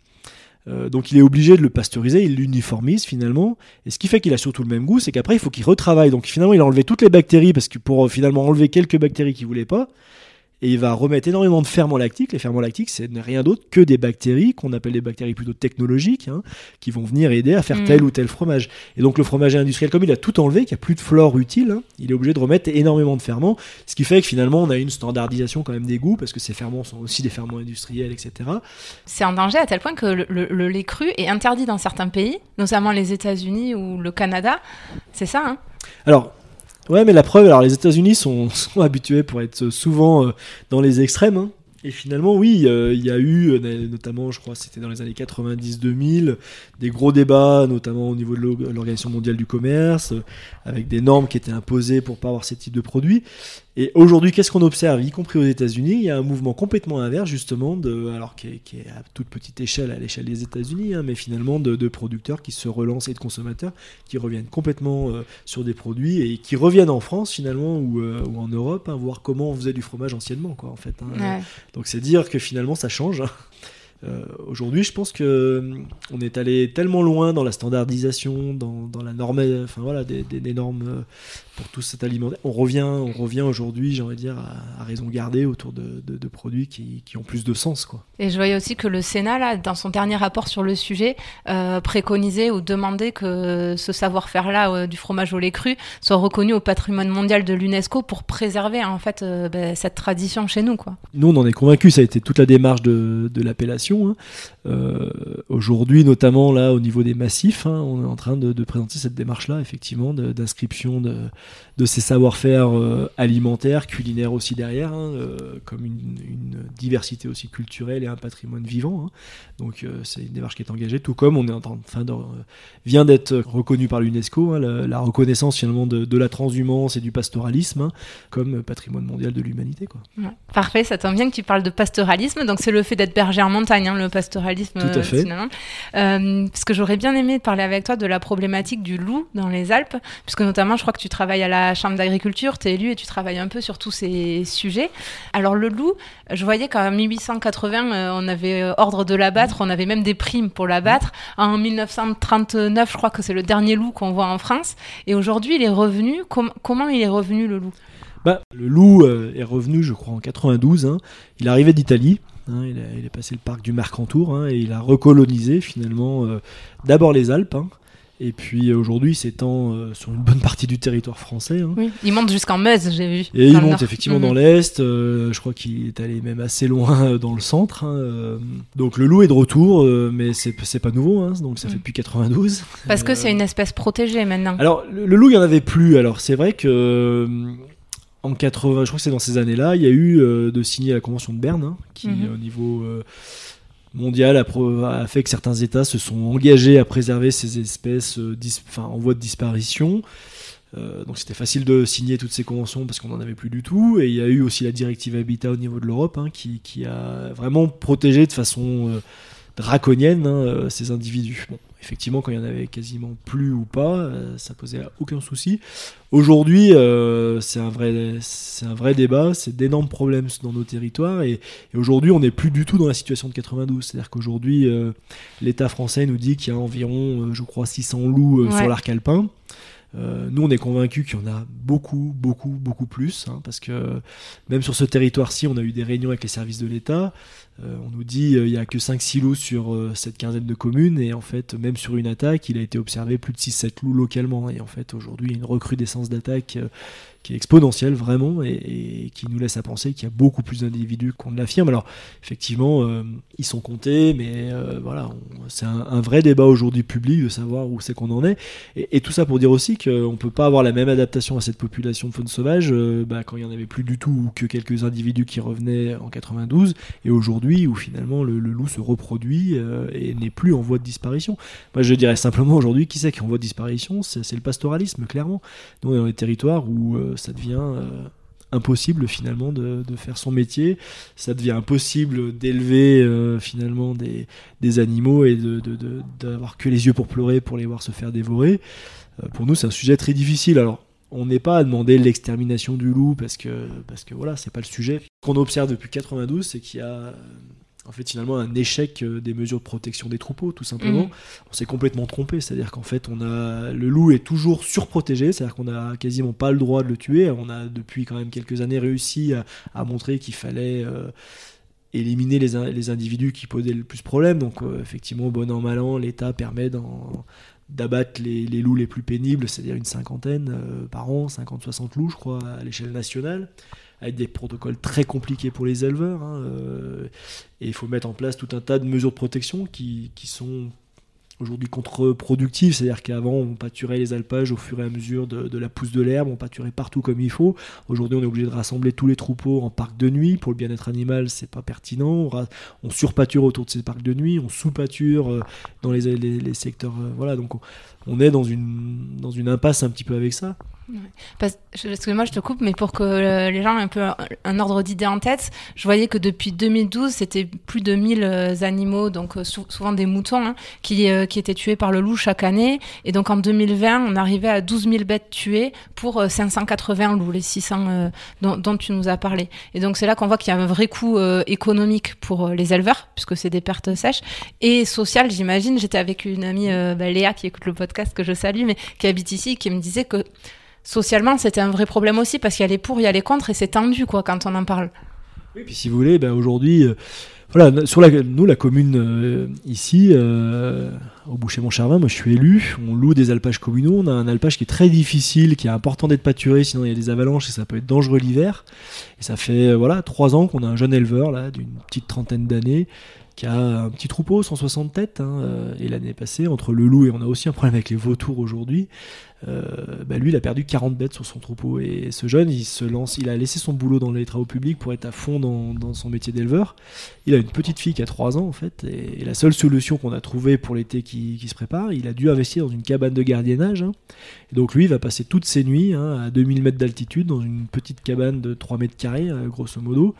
B: Euh, donc il est obligé de le pasteuriser, il l'uniformise finalement. Et ce qui fait qu'il a surtout le même goût, c'est qu'après il faut qu'il retravaille. Donc finalement il a enlevé toutes les bactéries parce que pour finalement enlever quelques bactéries qu'il voulait pas, et il va remettre énormément de ferments lactiques. Les ferments lactiques, c'est rien d'autre que des bactéries qu'on appelle des bactéries plutôt technologiques, hein, qui vont venir aider à faire mm. tel ou tel fromage. Et donc le fromage industriel, comme il a tout enlevé, qu'il n'y a plus de flore utile, hein, il est obligé de remettre énormément de ferments, ce qui fait que finalement on a une standardisation quand même des goûts, parce que ces ferments sont aussi des ferments industriels, etc.
A: C'est en danger à tel point que le, lait cru est interdit dans certains pays, notamment les États-Unis ou le Canada. C'est ça, hein?
B: Alors, Ouais, mais la preuve, alors les États-Unis *laughs* sont, habitués pour être souvent euh, dans les extrêmes. Hein. Et finalement, oui, euh, il y a eu, euh, notamment, je crois, c'était dans les années 90-2000, des gros débats, notamment au niveau de l'Organisation mondiale du commerce, avec des normes qui étaient imposées pour pas avoir ces types de produits. Et aujourd'hui, qu'est-ce qu'on observe, y compris aux États-Unis Il y a un mouvement complètement inverse, justement, de, alors qui est, à toute petite échelle, à l'échelle des États-Unis, hein, mais finalement de, producteurs qui se relancent et de consommateurs qui reviennent complètement euh, sur des produits et qui reviennent en France finalement ou, euh, ou en Europe, hein, voir comment on faisait du fromage anciennement, quoi, en fait. Hein. Donc c'est dire que finalement ça change. Euh, aujourd'hui, je pense que on est allé tellement loin dans la standardisation, dans, dans la norme, enfin voilà, des, des, normes pour tout cet alimentaire. On revient, on revient aujourd'hui, j'ai envie de dire, à, raison gardée autour de, de, produits qui, qui, ont plus de sens, quoi.
A: Et je voyais aussi que le Sénat, là, dans son dernier rapport sur le sujet, préconisait ou demandait que ce savoir-faire-là du fromage au lait cru soit reconnu au patrimoine mondial de l'UNESCO pour préserver en fait ben, cette tradition chez nous, quoi.
B: Nous, on en est convaincus. Ça a été toute la démarche de, de l'appellation Hein. Euh, aujourd'hui, notamment là au niveau des massifs, hein, on est en train de, présenter cette démarche-là, effectivement, d'inscription de, de, ces savoir-faire euh, alimentaires, culinaires aussi derrière, hein, euh, comme une, diversité aussi culturelle et un patrimoine vivant. Donc c'est une démarche qui est engagée, tout comme on est en train de, vient d'être reconnu par l'UNESCO, la, reconnaissance finalement de, la transhumance et du pastoralisme comme patrimoine mondial de l'humanité.
A: Parfait, ça tombe bien que tu parles de pastoralisme, donc c'est le fait d'être berger en montagne le pastoralisme.
B: Tout à fait.
A: Euh, parce que j'aurais bien aimé parler avec toi de la problématique du loup dans les Alpes, puisque notamment, je crois que tu travailles à la Chambre d'agriculture, tu es élu et tu travailles un peu sur tous ces sujets. Alors, le loup, je voyais qu'en 1880, euh, on avait euh, ordre de l'abattre, on avait même des primes pour l'abattre. En 1939, je crois que c'est le dernier loup qu'on voit en France. Et aujourd'hui, il est revenu. comment il est revenu, le loup?
B: Bah, le loup est revenu, je crois, en 92. Hein. Il arrivait d'Italie. Hein, il, est passé le parc du Mercantour hein, et il a recolonisé finalement euh, d'abord les Alpes. Hein, et puis euh, aujourd'hui, il s'étend euh, sur une bonne partie du territoire français.
A: il monte jusqu'en Meuse, j'ai vu.
B: Et il monte effectivement dans mhm. l'Est. je crois qu'il est allé même assez loin dans le centre. donc le loup est de retour, mais c'est pas nouveau. donc ça fait mhm. depuis 92.
A: Parce que c'est une espèce protégée maintenant.
B: Alors le, le loup, il n'y en avait plus. Alors c'est vrai que en 80, je crois que c'est dans ces années-là, il y a eu euh, de signer la Convention de Berne, hein, qui mhm. au niveau euh, mondial a, fait que certains États se sont engagés à préserver ces espèces euh, en voie de disparition. donc c'était facile de signer toutes ces conventions parce qu'on n'en avait plus du tout. Et il y a eu aussi la directive Habitat au niveau de l'Europe hein, qui, a vraiment protégé de façon draconienne hein, ces individus. Effectivement, quand il y en avait quasiment plus ou pas, ça posait aucun souci. Aujourd'hui, c'est un vrai, c'est un vrai débat, c'est d'énormes problèmes dans nos territoires, et, aujourd'hui, on n'est plus du tout dans la situation de 92. C'est-à-dire qu'aujourd'hui, l'État français nous dit qu'il y a environ, je crois, 600 loups sur l'arc alpin. Euh, nous, on est convaincus qu'il y en a beaucoup, beaucoup, beaucoup plus, hein, parce que même sur ce territoire-ci, on a eu des réunions avec les services de l'État. Euh, on nous dit euh, il n'y a que 5 silos sur cette quinzaine de communes, et en fait, même sur une attaque, il a été observé plus de 6-7 loups localement. Et en fait, aujourd'hui, il y a une recrudescence d'attaques qui est exponentielle vraiment et, qui nous laisse à penser qu'il y a beaucoup plus d'individus qu'on ne l'affirme. Alors effectivement, euh, ils sont comptés, mais euh, voilà, c'est un, vrai débat aujourd'hui public de savoir où c'est qu'on en est. Et, tout ça pour dire aussi qu'on ne peut pas avoir la même adaptation à cette population de faune sauvage euh, bah, quand il n'y en avait plus du tout ou que quelques individus qui revenaient en 92 et aujourd'hui où finalement le, loup se reproduit et n'est plus en voie de disparition. Moi je dirais simplement aujourd'hui, qui c'est qui est en voie de disparition? C'est le pastoralisme, clairement. Nous on est dans des territoires où ça devient euh, impossible finalement de, faire son métier, ça devient impossible d'élever euh, finalement des, animaux et d'avoir que les yeux pour pleurer pour les voir se faire dévorer. Euh, pour nous, c'est un sujet très difficile. Alors, on n'est pas à demander l'extermination du loup parce que, parce que voilà, c'est pas le sujet. Ce qu'on observe depuis 92, c'est qu'il y a en fait finalement un échec euh, des mesures de protection des troupeaux tout simplement. Mm. On s'est complètement trompé, c'est-à-dire qu'en fait on a le loup est toujours surprotégé, c'est-à-dire qu'on a quasiment pas le droit de le tuer. On a depuis quand même quelques années réussi à, montrer qu'il fallait euh, éliminer les, les, individus qui posaient le plus de problèmes. Donc euh, effectivement bon an mal an, l'État permet d'abattre les, loups les plus pénibles, c'est-à-dire une cinquantaine par an, 50-60 loups je crois à l'échelle nationale avec des protocoles très compliqués pour les éleveurs. Hein, euh, et il faut mettre en place tout un tas de mesures de protection qui, qui sont aujourd'hui contre-productives, c'est-à-dire qu'avant on pâturait les alpages au fur et à mesure de, la pousse de l'herbe, on pâturait partout comme il faut. Aujourd'hui on est obligé de rassembler tous les troupeaux en parc de nuit, pour le bien-être animal c'est pas pertinent, on, surpâture autour de ces parcs de nuit, on sous-pâture euh, dans les, les, secteurs, euh, voilà, donc on, est dans une impasse un petit peu avec ça.
A: Parce, excuse-moi, je te coupe, mais pour que euh, les gens aient un peu un, ordre d'idée en tête, je voyais que depuis 2012, c'était plus de 1000 euh, animaux, donc euh, souvent des moutons, hein, qui, qui étaient tués par le loup chaque année. Et donc en 2020, on arrivait à 12 000 bêtes tuées pour 580 loups, les 600 dont, tu nous as parlé. Et donc c'est là qu'on voit qu'il y a un vrai coût économique pour les éleveurs, puisque c'est des pertes sèches, et social, j'imagine. J'étais avec une amie, bah, Léa, qui écoute le podcast, que je salue, mais qui habite ici, qui me disait que socialement, c'était un vrai problème aussi parce qu'il y a les pour, il y a les contre et c'est tendu quoi quand on en parle.
B: Oui, puis si vous voulez, ben aujourd'hui, euh, voilà, nous, la commune euh, ici, euh, au Boucher-Montcharvin, moi je suis élu, on loue des alpages communaux, on a un alpage qui est très difficile, qui est important d'être pâturé, sinon il y a des avalanches et ça peut être dangereux l'hiver. Et ça fait voilà trois ans qu'on a un jeune éleveur là, d'une petite trentaine d'années, qui a un petit troupeau, 160 têtes, hein, et l'année passée, entre le loup et on a aussi un problème avec les vautours aujourd'hui, euh, bah, lui, il a perdu 40 bêtes sur son troupeau. Et ce jeune, il se lance, il a laissé son boulot dans les travaux publics pour être à fond dans, son métier d'éleveur. Il a une petite fille qui a 3 ans, en fait. Et, la seule solution qu'on a trouvée pour l'été qui, se prépare, il a dû investir dans une cabane de gardiennage. Hein. Et donc, lui, il va passer toutes ses nuits hein, à 2000 mètres d'altitude dans une petite cabane de 3 mètres carrés, euh, grosso modo,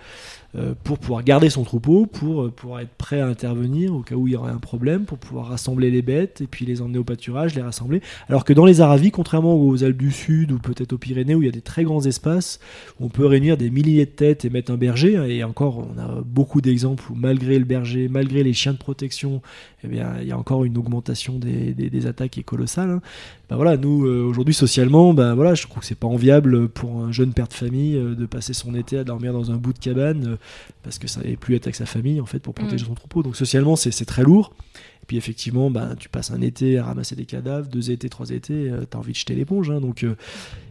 B: euh, pour pouvoir garder son troupeau, pour pouvoir être prêt à intervenir au cas où il y aurait un problème, pour pouvoir rassembler les bêtes et puis les emmener au pâturage, les rassembler. Alors que dans les Aravis, contrairement aux Alpes du Sud ou peut-être aux Pyrénées où il y a des très grands espaces où on peut réunir des milliers de têtes et mettre un berger. Et encore, on a beaucoup d'exemples où malgré le berger, malgré les chiens de protection, eh bien, il y a encore une augmentation des, des, attaques qui est colossale. Hein. Ben voilà, nous euh, aujourd'hui socialement, ben voilà, je trouve que c'est pas enviable pour un jeune père de famille euh, de passer son été à dormir dans un bout de cabane euh, parce que ça n'avait plus être avec sa famille en fait pour protéger mmh. son troupeau. Donc socialement, c'est très lourd. Et puis effectivement, bah, tu passes un été à ramasser des cadavres, deux étés, trois étés, euh, tu as envie de jeter l'éponge. Hein, donc, euh,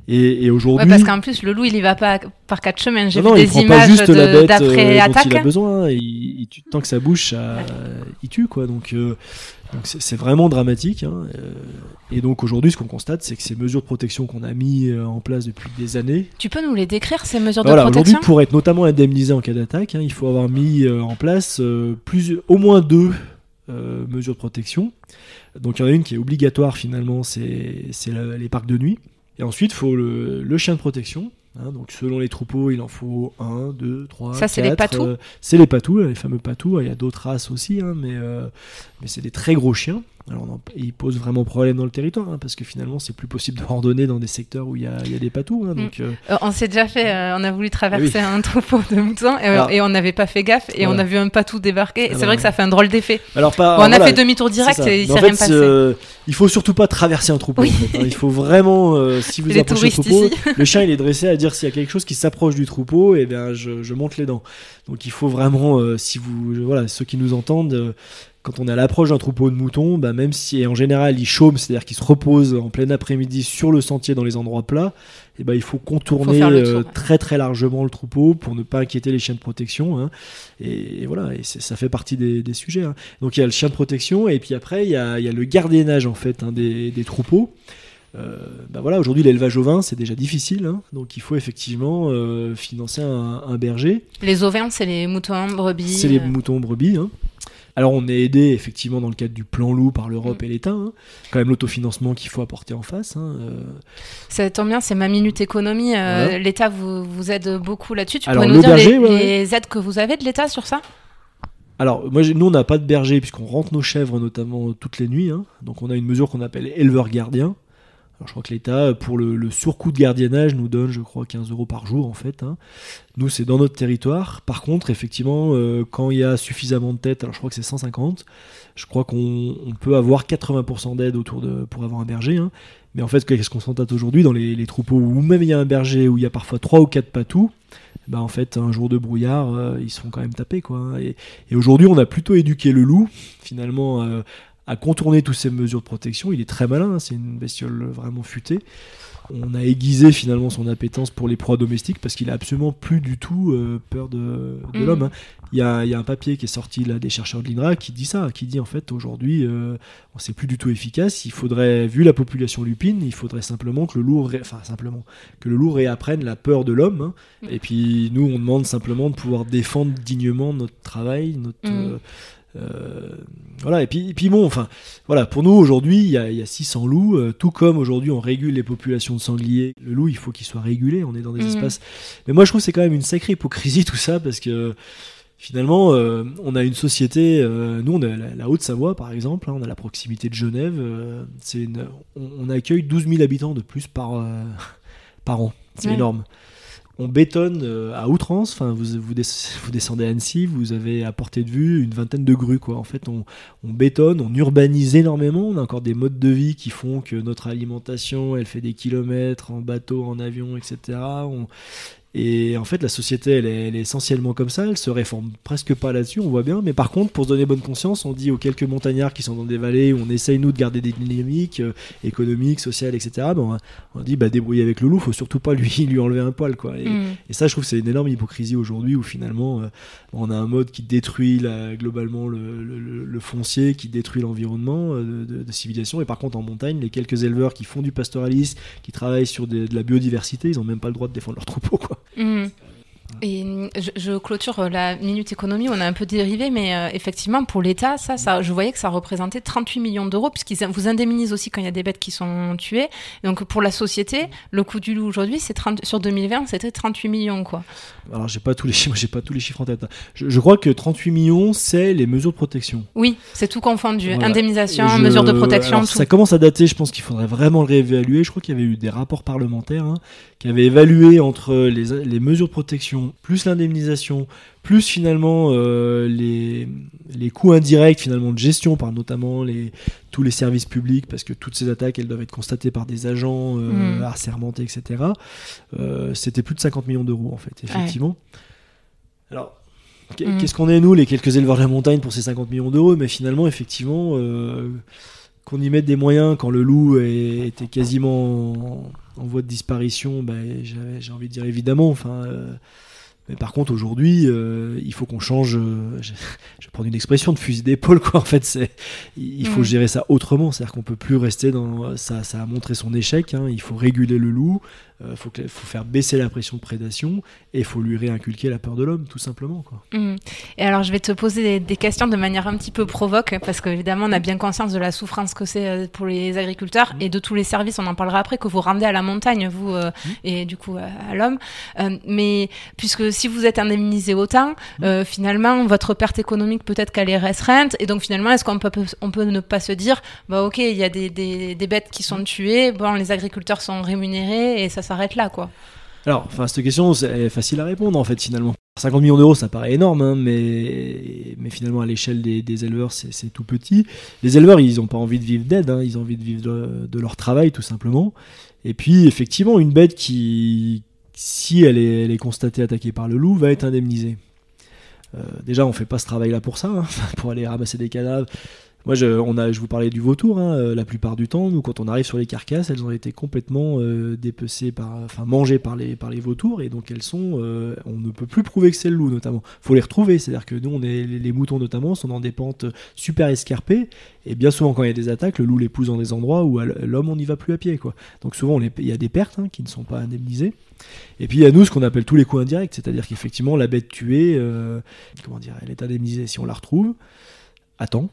B: et, aujourd'hui.
A: parce qu'en plus, le loup, il y va pas par quatre chemins. J'ai vu des images d'après
B: euh, attaque. Il a besoin. Hein, il, tant que ça bouge, il tue. Quoi, donc, c'est vraiment dramatique. Hein, et donc aujourd'hui, ce qu'on constate, c'est que ces mesures de protection qu'on a mis en place depuis des années.
A: Tu peux nous les décrire, ces mesures de protection
B: Aujourd'hui, pour être notamment indemnisé en cas d'attaque, il faut avoir mis en place plus, au moins deux euh, mesures de protection. Donc il y en a une qui est obligatoire finalement, c'est les parcs de nuit. Et ensuite, il faut le, chien de protection. Hein. donc selon les troupeaux, il en faut un, deux, trois.
A: Ça, c'est les patous
B: C'est les patous, les fameux patous. Il y a d'autres races aussi, hein, mais, euh, mais c'est des très gros chiens. Alors, on en- il pose vraiment problème dans le territoire, hein, parce que finalement, c'est plus possible de randonner dans des secteurs où il y a, il y a des patous. hein, donc, euh,
A: Euh, on s'est déjà fait, euh, on a voulu traverser un troupeau de moutons et, on n'avait pas fait gaffe et on a vu un patou débarquer.
B: Ah
A: c'est
B: bah,
A: vrai que ça fait un drôle d'effet.
B: alors, pas,
A: Bon, on a fait demi-tour direct et il s'est rien passé.
B: euh, il faut surtout pas traverser un troupeau.
A: Oui.
B: en fait, hein. Il faut vraiment, si vous
A: Les
B: approchez le troupeau,
A: ici.
B: le chien il est dressé à dire s'il y a quelque chose qui s'approche du troupeau, et bien je, je monte les dents. Donc il faut vraiment, si vous, voilà, ceux qui nous entendent, quand on est à l'approche d'un troupeau de moutons, bah, même si et en général ils chôment, c'est-à-dire qu'ils se reposent en plein après-midi sur le sentier dans les endroits plats, et ben il faut contourner
A: tour,
B: euh,
A: ouais.
B: très très largement le troupeau pour ne pas inquiéter les chiens de protection. hein. Et, et voilà, et ça fait partie des, des sujets. hein. Donc il y a le chien de protection et puis après il y a, il y a le gardiennage en fait hein, des, des troupeaux. Euh, bah voilà, aujourd'hui l'élevage ovin c'est déjà difficile, hein. donc il faut effectivement euh, financer un, un berger.
A: Les ovins, c'est les moutons, brebis.
B: C'est les moutons brebis. hein. Alors on est aidé effectivement dans le cadre du plan loup par l'Europe
A: Mm.
B: et l'État. hein. Quand même l'autofinancement qu'il faut apporter en face. hein. Euh,
A: Ça tombe bien, c'est ma minute économie. euh,
B: Voilà.
A: L'État vous, vous aide beaucoup là-dessus. Tu
B: Alors,
A: pourrais nous dire les,
B: ouais.
A: aides que vous avez de l'État sur ça?
B: Alors, moi, nous, on n'a pas de berger puisqu'on rentre nos chèvres notamment toutes les nuits. hein. Donc, on a une mesure qu'on appelle éleveur gardien. Je crois que l'État, pour le, surcoût de gardiennage, nous donne, je crois, 15 euros par jour en fait. hein. Nous, c'est dans notre territoire. Par contre, effectivement, euh, quand il y a suffisamment de têtes, alors je crois que c'est 150, je crois qu'on on peut avoir 80% d'aide autour de pour avoir un berger. hein. Mais en fait, qu'est-ce qu'on constate aujourd'hui dans les, troupeaux où même il y a un berger, où il y a parfois 3 ou 4 patous, bah en fait, un jour de brouillard, euh, ils se font quand même taper. Quoi, hein. Et, aujourd'hui, on a plutôt éduqué le loup, finalement, euh, à contourner toutes ces mesures de protection. Il est très malin, hein, c'est une bestiole vraiment futée. On a aiguisé finalement son appétence pour les proies domestiques parce qu'il a absolument plus du tout euh, peur de, de
A: Mhm.
B: l'homme. hein. Il y, a, il y a un papier qui est sorti là des chercheurs de l'INRA qui dit ça, qui dit en fait aujourd'hui, euh, c'est plus du tout efficace. Il faudrait, vu la population lupine, il faudrait simplement que le loup, ré- enfin simplement que le loup réapprenne la peur de l'homme. hein.
A: Mhm.
B: Et puis nous, on demande simplement de pouvoir défendre dignement notre travail, notre euh, euh, voilà. Et puis, et puis bon, enfin voilà, pour nous aujourd'hui, il y a, y a 600 loups, euh, tout comme aujourd'hui on régule les populations de sangliers. Le loup, il faut qu'il soit régulé. On est dans des
A: Mhm.
B: espaces. Mais moi, je trouve que c'est quand même une sacrée hypocrisie tout ça parce que finalement, euh, on a une société. euh, nous, on a la, la Haute-Savoie, par exemple. hein, on a la proximité de Genève. euh, une, on, on accueille 12 000 habitants de plus par euh, *laughs* par an. C'est
A: Ouais.
B: énorme. On bétonne euh, à outrance. Enfin, vous, vous, des- *laughs* vous descendez à Annecy, vous avez à portée de vue une vingtaine de grues. Quoi. En fait, on, on bétonne, on urbanise énormément. On a encore des modes de vie qui font que notre alimentation, elle fait des kilomètres en bateau, en avion, etc. et en fait, la société, elle est, elle est essentiellement comme ça. Elle se réforme presque pas là-dessus, on voit bien. Mais par contre, pour se donner bonne conscience, on dit aux quelques montagnards qui sont dans des vallées où on essaye, nous, de garder des dynamiques euh, économiques, sociales, etc. ben, on, on dit, bah, débrouiller avec le loup, faut surtout pas lui, *laughs* lui enlever un poil. Quoi. Et,
A: Mm.
B: et ça, je trouve c'est une énorme hypocrisie aujourd'hui où finalement, euh, on a un mode qui détruit la- globalement le, le- le- foncier, qui détruit l'environnement euh, de, de- de civilisation. Et par contre, en montagne, les quelques éleveurs qui font du pastoralisme, qui travaillent sur des- de la biodiversité, ils ont même pas le droit de défendre leur troupeau. Quoi.
A: Mm-hmm. Et euh, je, je clôture euh, la minute économie, on a un peu dérivé, mais euh, effectivement, pour l'État, ça, ça, je voyais que ça représentait 38 millions d'euros, puisqu'ils vous indemnisent aussi quand il y a des bêtes qui sont tuées. Donc pour la société, le coût du loup aujourd'hui, c'est 30 sur 2020, c'était 38 millions, quoi.
B: Alors, j'ai pas tous les chiffres, *laughs* j'ai pas tous les chiffres en tête. Je, je crois que 38 millions, c'est les mesures de protection.
A: Oui, c'est tout confondu.
B: Voilà.
A: Indemnisation,
B: je-
A: mesures de protection,
B: alors,
A: tout.
B: Ça commence à dater, je pense qu'il faudrait vraiment le réévaluer. Je crois qu'il y avait eu des rapports parlementaires hein, qui avaient évalué entre les, les mesures de protection, plus l'indemnisation, plus finalement euh, les, les coûts indirects finalement de gestion par notamment les, tous les services publics, parce que toutes ces attaques, elles doivent être constatées par des agents euh,
A: Mm.
B: assermentés, etc. Euh, C'était plus de 50 millions d'euros en fait, effectivement. Alors,
A: Mm.
B: qu'est-ce qu'on est nous, les quelques éleveurs de la montagne, pour ces 50 millions d'euros? Mais finalement, effectivement, euh, qu'on y mette des moyens quand le loup est- était quasiment en, en voie de disparition, ben, j'ai envie de dire évidemment. Enfin, mais par contre, aujourd'hui, euh, il faut qu'on change. euh, *laughs* je, je vais prendre une expression de fusil d'épaule, quoi. En fait, c'est, il faut
A: Mhm.
B: gérer ça autrement. C'est-à-dire qu'on peut plus rester dans. Ça, ça a montré son échec. hein, il faut réguler le loup. Il faut, faut, faire baisser la pression de prédation et il faut lui réinculquer la peur de l'homme, tout simplement. Quoi.
A: Mmh. Et alors, je vais te poser des, questions de manière un petit peu provoque, parce qu'évidemment, on a bien conscience de la souffrance que c'est pour les agriculteurs mmh. et de tous les services, on en parlera après, que vous rendez à la montagne, vous, mmh. et du coup à, l'homme. mais puisque si vous êtes indemnisé autant, finalement, votre perte économique peut-être qu'elle est restreinte, et donc finalement, est-ce qu'on peut, on peut ne pas se dire, bah ok, il y a des, des, des bêtes qui sont tuées, bon, les agriculteurs sont rémunérés et ça là, quoi.
B: Alors, enfin, cette question, c'est facile à répondre, en fait, finalement. 50 millions d'euros, ça paraît énorme, hein, mais, mais finalement, à l'échelle des, éleveurs, c'est tout petit. Les éleveurs, ils n'ont pas envie de vivre d'aide, hein, ils ont envie de vivre de, leur travail, tout simplement. Et puis, effectivement, une bête qui, si elle est, elle est constatée attaquée par le loup, va être indemnisée. Euh, déjà, on fait pas ce travail-là pour ça, hein, *laughs* pour aller ramasser des cadavres. Moi, je, on a, je vous parlais du vautour. Hein, euh, la plupart du temps, nous, quand on arrive sur les carcasses, elles ont été complètement euh, dépecées par, enfin, mangées par les, par les vautours, et donc elles sont, euh, on ne peut plus prouver que c'est le loup, notamment. Faut les retrouver, c'est-à-dire que nous, on est, les, moutons notamment, sont dans des pentes super escarpées, et bien souvent, quand il y a des attaques, le loup les pousse dans des endroits où l'homme, on n'y va plus à pied, quoi. Donc souvent, il y a des pertes hein, qui ne sont pas indemnisées. Et puis il y a nous ce qu'on appelle tous les coups indirects, c'est-à-dire qu'effectivement, la bête tuée, comment dire, elle est indemnisée si on la retrouve. Attends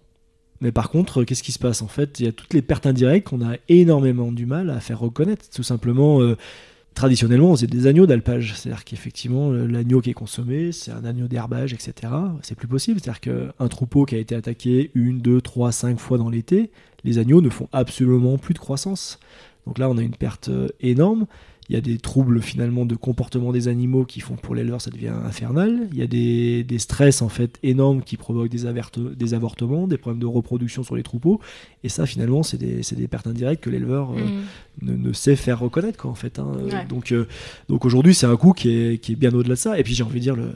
B: mais par contre, qu'est-ce qui se passe En fait, il y a toutes les pertes indirectes qu'on a énormément du mal à faire reconnaître. Tout simplement, euh, traditionnellement, c'est des agneaux d'alpage. C'est-à-dire qu'effectivement, l'agneau qui est consommé, c'est un agneau d'herbage, etc. C'est plus possible. C'est-à-dire qu'un troupeau qui a été attaqué une, deux, trois, cinq fois dans l'été, les agneaux ne font absolument plus de croissance. Donc là, on a une perte euh, énorme. Il y a des troubles finalement de comportement des animaux qui font que pour l'éleveur ça devient infernal. Il y a des, des, stress en fait énormes qui provoquent des, des, avortements, des problèmes de reproduction sur les troupeaux. Et ça finalement c'est des, des, pertes indirectes que l'éleveur euh, mm. ne, sait faire reconnaître quoi en fait. Hein. Donc, euh, donc aujourd'hui c'est un coût qui est, qui est bien au-delà de ça. Et puis j'ai envie de dire le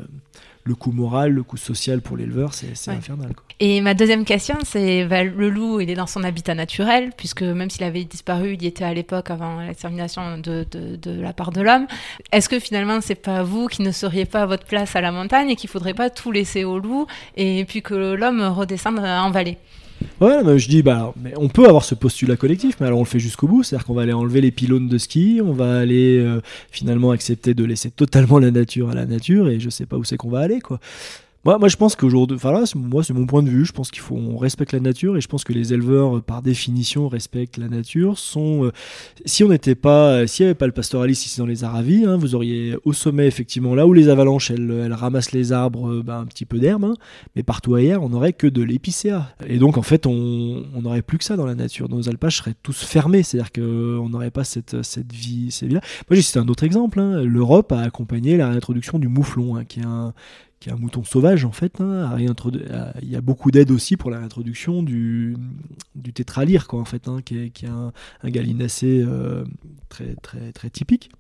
B: le coût moral, le coût social pour l'éleveur, c'est infernal. Quoi.
A: Et ma deuxième question, c'est bah, le loup, il est dans son habitat naturel, puisque même s'il avait disparu, il y était à l'époque avant l'extermination de, de, de, la part de l'homme. Est-ce que finalement, c'est pas vous qui ne seriez pas à votre place à la montagne et qu'il faudrait pas tout laisser au loup et puis que l'homme redescende en vallée?
B: Ouais, mais je dis, bah, on peut avoir ce postulat collectif, mais alors on le fait jusqu'au bout. C'est-à-dire qu'on va aller enlever les pylônes de ski, on va aller euh, finalement accepter de laisser totalement la nature à la nature, et je sais pas où c'est qu'on va aller, quoi. Moi, moi, je pense qu'aujourd'hui, enfin là, moi, c'est mon point de vue. Je pense qu'il faut, on respecte la nature et je pense que les éleveurs, par définition, respectent la nature. Sont, euh, si on n'était pas, s'il n'y avait pas le pastoralisme ici dans les Aravis, hein, vous auriez au sommet effectivement là où les avalanches, elles, elles ramassent les arbres, euh, ben, un petit peu d'herbe, hein, mais partout ailleurs, on n'aurait que de l'épicéa. Et donc, en fait, on n'aurait plus que ça dans la nature. Nos alpages seraient tous fermés, c'est-à-dire qu'on n'aurait pas cette, cette vie, cette vie -là. Moi, j'ai cité un autre exemple. Hein. L'Europe a accompagné la réintroduction du mouflon, hein, qui est un qui est un mouton sauvage en fait. Hein, il y a beaucoup d'aide aussi pour la réintroduction du, du tétralyre, quoi, fait, hein, qui est, un, un gallinacé euh, très, très, très typique.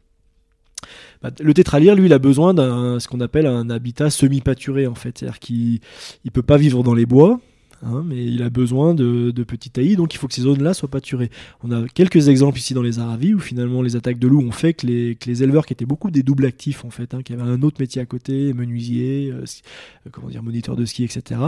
B: Bah, le tétralyre, lui, a besoin d'un ce qu'on appelle un habitat semi-pâturé, en fait. C'est-à-dire qu'il ne peut pas vivre dans les bois, Hein, mais il a besoin de, de petits taillis, donc il faut que ces zones-là soient pâturées. On a quelques exemples ici dans les Aravis où finalement les attaques de loups ont fait que les, que les éleveurs qui étaient beaucoup des doubles actifs en fait, hein, qui avaient un autre métier à côté, menuisier, euh, comment dire, moniteur de ski, etc.,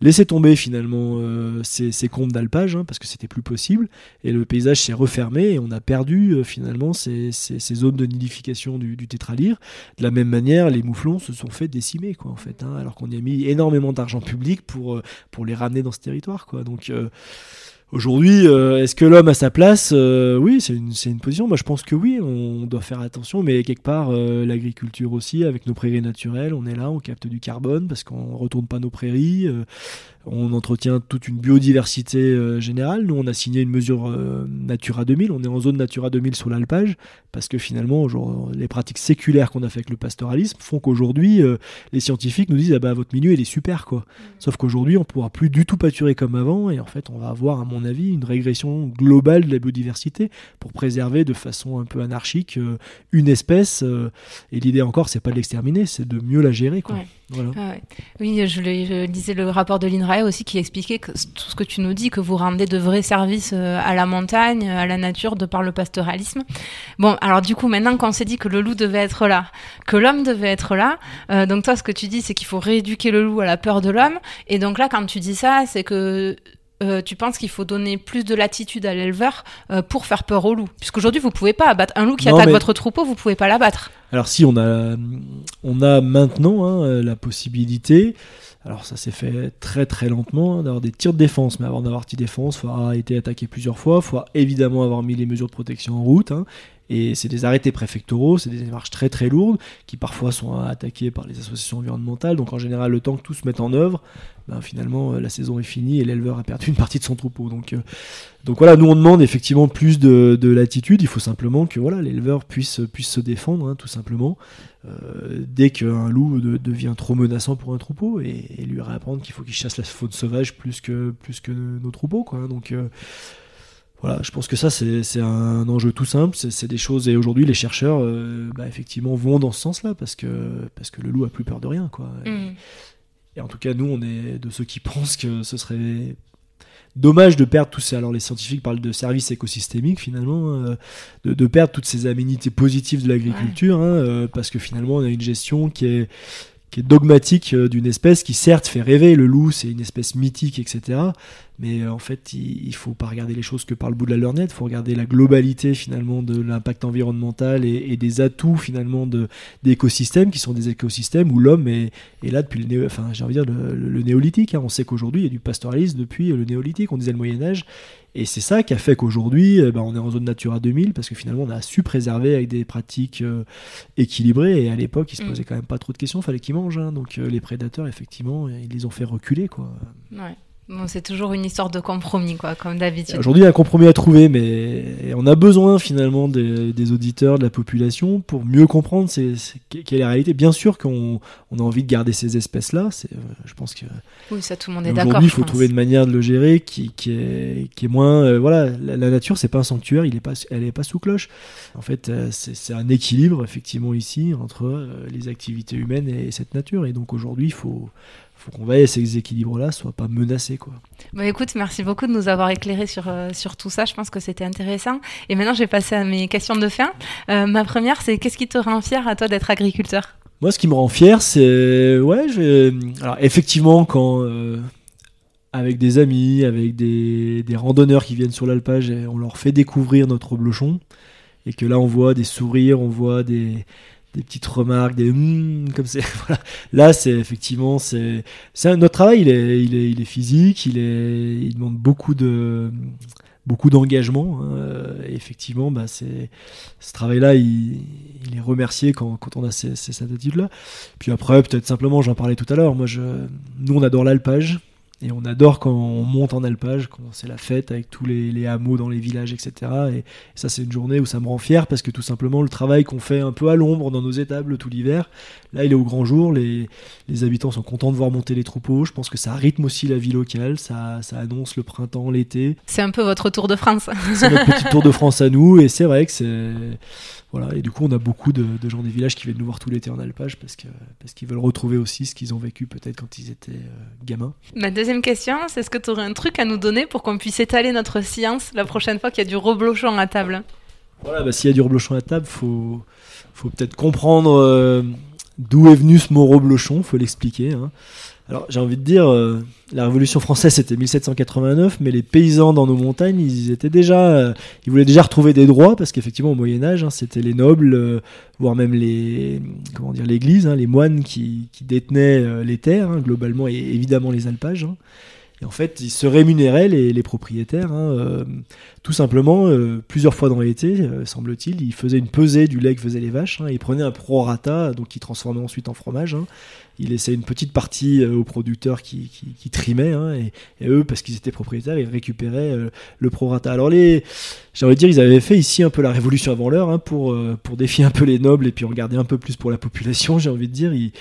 B: laisser tomber finalement euh, ces, ces, comptes d'alpage hein, parce que c'était plus possible et le paysage s'est refermé et on a perdu euh, finalement ces, ces, zones de nidification du, du, tétralyre. De la même manière, les mouflons se sont fait décimer quoi en fait, hein, alors qu'on y a mis énormément d'argent public pour, euh, pour les ramener dans ce territoire quoi. Donc Aujourd'hui, euh, est-ce que l'homme a sa place? Euh, Oui, c'est une, une, position. Moi, je pense que oui, on doit faire attention, mais quelque part, euh, l'agriculture aussi, avec nos prairies naturelles, on est là, on capte du carbone parce qu'on ne retourne pas nos prairies on entretient toute une biodiversité euh, générale. Nous, on a signé une mesure euh, Natura 2000. On est en zone Natura 2000 sur l'alpage parce que finalement, les pratiques séculaires qu'on a fait avec le pastoralisme font qu'aujourd'hui, euh, les scientifiques nous disent ah bah votre milieu il est super quoi. Mm. Sauf qu'aujourd'hui, on ne pourra plus du tout pâturer comme avant et en fait, on va avoir à mon avis une régression globale de la biodiversité pour préserver de façon un peu anarchique une espèce. et l'idée encore, c'est pas de l'exterminer, c'est de mieux la gérer quoi.
A: Ah oui, je, lisais le rapport de l'INRAE aussi qui expliquait que tout ce que tu nous dis, que vous rendez de vrais services euh, à la montagne, à la nature, de par le pastoralisme. Bon, alors du coup, maintenant qu'on s'est dit que le loup devait être là, que l'homme devait être là, euh, donc toi, ce que tu dis, c'est qu'il faut rééduquer le loup à la peur de l'homme. Et donc là, quand tu dis ça, c'est que euh, tu penses qu'il faut donner plus de latitude à l'éleveur euh, pour faire peur au loup? Puisqu'aujourd'hui, vous pouvez pas abattre un loup qui
B: Non,
A: attaque
B: mais-
A: votre troupeau, vous pouvez pas l'abattre.
B: Alors si on a, on a maintenant hein, la possibilité, alors ça s'est fait très très lentement, hein, d'avoir des tirs de défense, mais avant d'avoir tir de défense, il faut avoir été attaqué plusieurs fois, il faut évidemment avoir mis les mesures de protection en route, hein, et c'est des arrêtés préfectoraux, c'est des démarches très très lourdes, qui parfois sont attaquées par les associations environnementales, donc en général le temps que tout se mette en œuvre, ben, finalement euh, la saison est finie et l'éleveur a perdu une partie de son troupeau. Donc, euh, voilà, nous on demande effectivement plus de, de latitude, il faut simplement que voilà, l'éleveur puisse, puisse se défendre, hein, tout simplement euh, dès qu'un loup de- devient trop menaçant pour un troupeau et, lui réapprendre qu'il faut qu'il chasse la faune sauvage plus que, plus que nos troupeaux. Quoi. Donc euh, voilà, je pense que ça c'est un enjeu tout simple, c'est des choses et aujourd'hui les chercheurs euh, bah, effectivement vont dans ce sens-là parce que, parce que le loup a plus peur de rien. Quoi.
A: Mm.
B: Et en tout cas, nous, on est de ceux qui *laughs* pensent que ce serait dommage de perdre tous ces. Alors, les scientifiques parlent de services écosystémiques, finalement, euh, de, de perdre toutes ces aménités positives de l'agriculture, hein, euh, parce que finalement, on a une gestion qui est qui est dogmatique d'une espèce qui certes fait rêver le loup c'est une espèce mythique etc mais euh, en fait il, il faut pas regarder les choses que par le bout de la lorgnette il faut regarder la globalité finalement de l'impact environnemental et, et des atouts finalement de d'écosystèmes qui sont des écosystèmes où l'homme est, est là depuis le néo, enfin j'ai envie de dire le, néolithique hein. on sait qu'aujourd'hui il y a du pastoralisme depuis le néolithique on disait le Moyen Âge et c'est ça qui a fait qu'aujourd'hui eh ben, on est en zone Natura 2000 parce que finalement on a su préserver avec des pratiques euh, équilibrées et à l'époque ils se
A: Mm.
B: posaient quand même pas trop de questions fallait qu'ils mangent hein. donc euh, les prédateurs effectivement ils les ont fait reculer quoi
A: Ouais. Bon, c'est toujours une histoire de compromis, quoi, comme d'habitude.
B: Aujourd'hui, il y a un compromis à trouver, mais on a besoin finalement des, des auditeurs, de la population, pour mieux comprendre c'est, c'est- quelle est la réalité. Bien sûr qu'on on a envie de garder ces espèces-là. C'est, euh, je pense que
A: Oui, ça, tout le monde est d'accord.
B: aujourd'hui, il faut
A: pense.
B: trouver une manière de le gérer qui, qui est, qui est moins. euh, voilà, la, la nature, c'est pas un sanctuaire, il est pas, elle est pas sous cloche. En fait, euh, c'est, c'est un équilibre effectivement ici entre euh, les activités humaines et cette nature. Et donc aujourd'hui, il faut faut qu'on veille à ces équilibres-là soient pas menacés quoi.
A: Bah, écoute, merci beaucoup de nous avoir éclairé sur, euh, sur tout ça. Je pense que c'était intéressant. Et maintenant, je vais passer à mes questions de fin. Euh, ma première, c'est qu'est-ce qui te rend fier à toi d'être agriculteur?
B: Moi, ce qui me rend fier, c'est ouais, je... alors effectivement quand euh, avec des amis, avec des, des randonneurs qui viennent sur l'alpage, on leur fait découvrir notre reblochon et que là on voit des sourires, on voit des des petites remarques, des Hum comme c'est. *laughs* Là, c'est effectivement c'est notre travail, il est il est physique, il est il demande beaucoup de beaucoup d'engagement. hein, effectivement, bah c'est ce travail-là, il, il est remercié quand, quand on a ces, ces, cette attitude-là. Puis après, peut-être simplement, j'en parlais tout à l'heure, moi, je, nous, on adore l'alpage. Et on adore quand on monte en alpage, quand c'est la fête avec tous les, hameaux dans les villages, etc. Et, ça, c'est une journée où ça me rend fier parce que tout simplement, le travail qu'on fait un peu à l'ombre dans nos étables tout l'hiver, là, il est au grand jour. Les, les habitants sont contents de voir monter les troupeaux. Je pense que ça rythme aussi la vie locale. Ça, ça annonce le printemps, l'été.
A: C'est un peu votre tour de France. *laughs*
B: C'est notre petit tour de France à nous. Et c'est vrai que c'est. Voilà, et du coup, on a beaucoup de, de, gens des villages qui viennent nous voir tout l'été en alpage parce que parce qu'ils veulent retrouver aussi ce qu'ils ont vécu peut-être quand ils étaient euh, gamins.
A: Ma deuxième question, c'est est-ce que tu aurais un truc à nous donner pour qu'on puisse étaler notre science la prochaine fois qu'il y a du reblochon à table?
B: Voilà, bah, s'il y a du reblochon à table, faut faut peut-être comprendre euh, d'où est venu ce mot reblochon, faut l'expliquer. Hein. Alors j'ai envie de dire, euh, la Révolution française c'était 1789, mais les paysans dans nos montagnes, ils étaient déjà, euh, ils voulaient déjà retrouver des droits parce qu'effectivement au Moyen Âge, hein, c'était les nobles, euh, voire même les, comment dire, l'Église, hein, les moines qui, qui détenaient euh, les terres hein, globalement et évidemment les alpages. Et en fait, ils se rémunéraient les, les propriétaires, hein, euh, tout simplement euh, plusieurs fois dans l'été, euh, semble-t-il, ils faisaient une pesée du lait que faisaient les vaches. Hein, ils prenaient un prorata, donc ils transformaient ensuite en fromage. Hein, ils laissaient une petite partie aux producteurs qui, trimaient, et, et, eux, parce qu'ils étaient propriétaires, ils récupéraient le prorata. Alors les, j'ai envie de dire, ils avaient fait ici un peu la révolution avant l'heure hein, pour euh, pour défier un peu les nobles et puis en garder un peu plus pour la population. J'ai envie de dire, ils,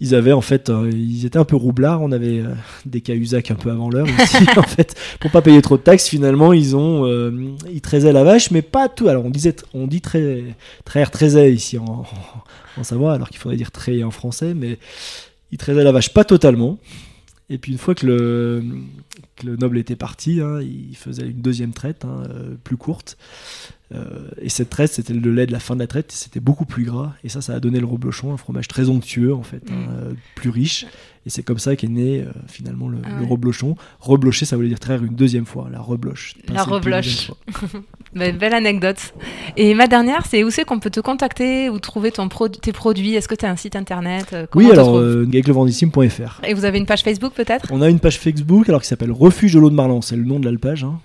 B: ils avaient en fait, euh, ils étaient un peu roublards. On avait euh, des cahuzacs un peu avant l'heure ici, *laughs* en fait, pour pas payer trop de taxes. Finalement, ils ont, euh, ils traisaient la vache, mais pas tout. Alors on disait, on dit très très traisaient ici en, en, en Savoie, alors qu'il faudrait dire très en français, mais ils traisaient la vache pas totalement. Et puis une fois que le, noble était parti, hein, il faisait une deuxième traite, hein, euh, plus courte. Euh, et cette traite, c'était le lait de la fin de la traite, c'était beaucoup plus gras. Et ça, ça a donné le reblochon, un fromage très onctueux en fait, hein,
A: Mm.
B: euh, plus riche. Et c'est comme ça qu'est né euh, finalement le,
A: Ah
B: le
A: ouais.
B: reblochon. Reblocher, ça voulait dire traire une deuxième fois, la rebloche.
A: La rebloche. *laughs* Bah, belle anecdote. Et ma dernière, c'est où c'est qu'on peut te contacter ou trouver ton pro- tes produits? Est-ce que tu as un site internet? Comment
B: Oui, alors euh.
A: Et vous avez une page Facebook peut-être?
B: On a une page Facebook alors qui s'appelle Refuge de l'eau de Marlan, c'est le nom de l'alpage. hein.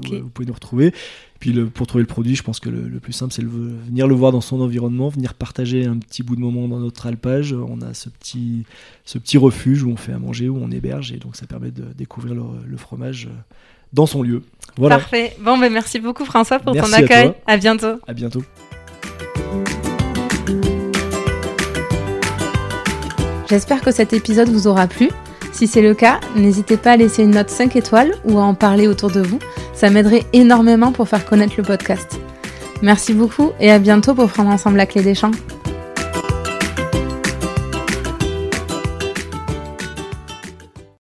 B: Vous, pouvez nous retrouver. Puis le- pour trouver le produit, je pense que le, le plus simple, c'est de venir le voir dans son environnement, venir partager un petit bout de moment dans notre alpage. On a ce petit, ce petit refuge où on fait à manger, où on héberge, et donc ça permet de découvrir le, le fromage euh, dans son lieu. Voilà,
A: Parfait. Bon, ben merci beaucoup François pour
B: Merci
A: ton
B: à
A: accueil.
B: toi.
A: à bientôt.
B: à bientôt.
A: J'espère que cet épisode vous aura plu. Si c'est le cas, n'hésitez pas à laisser une note 5 étoiles ou à en parler autour de vous. Ça m'aiderait énormément pour faire connaître le podcast. Merci beaucoup et à bientôt pour prendre ensemble la clé des champs.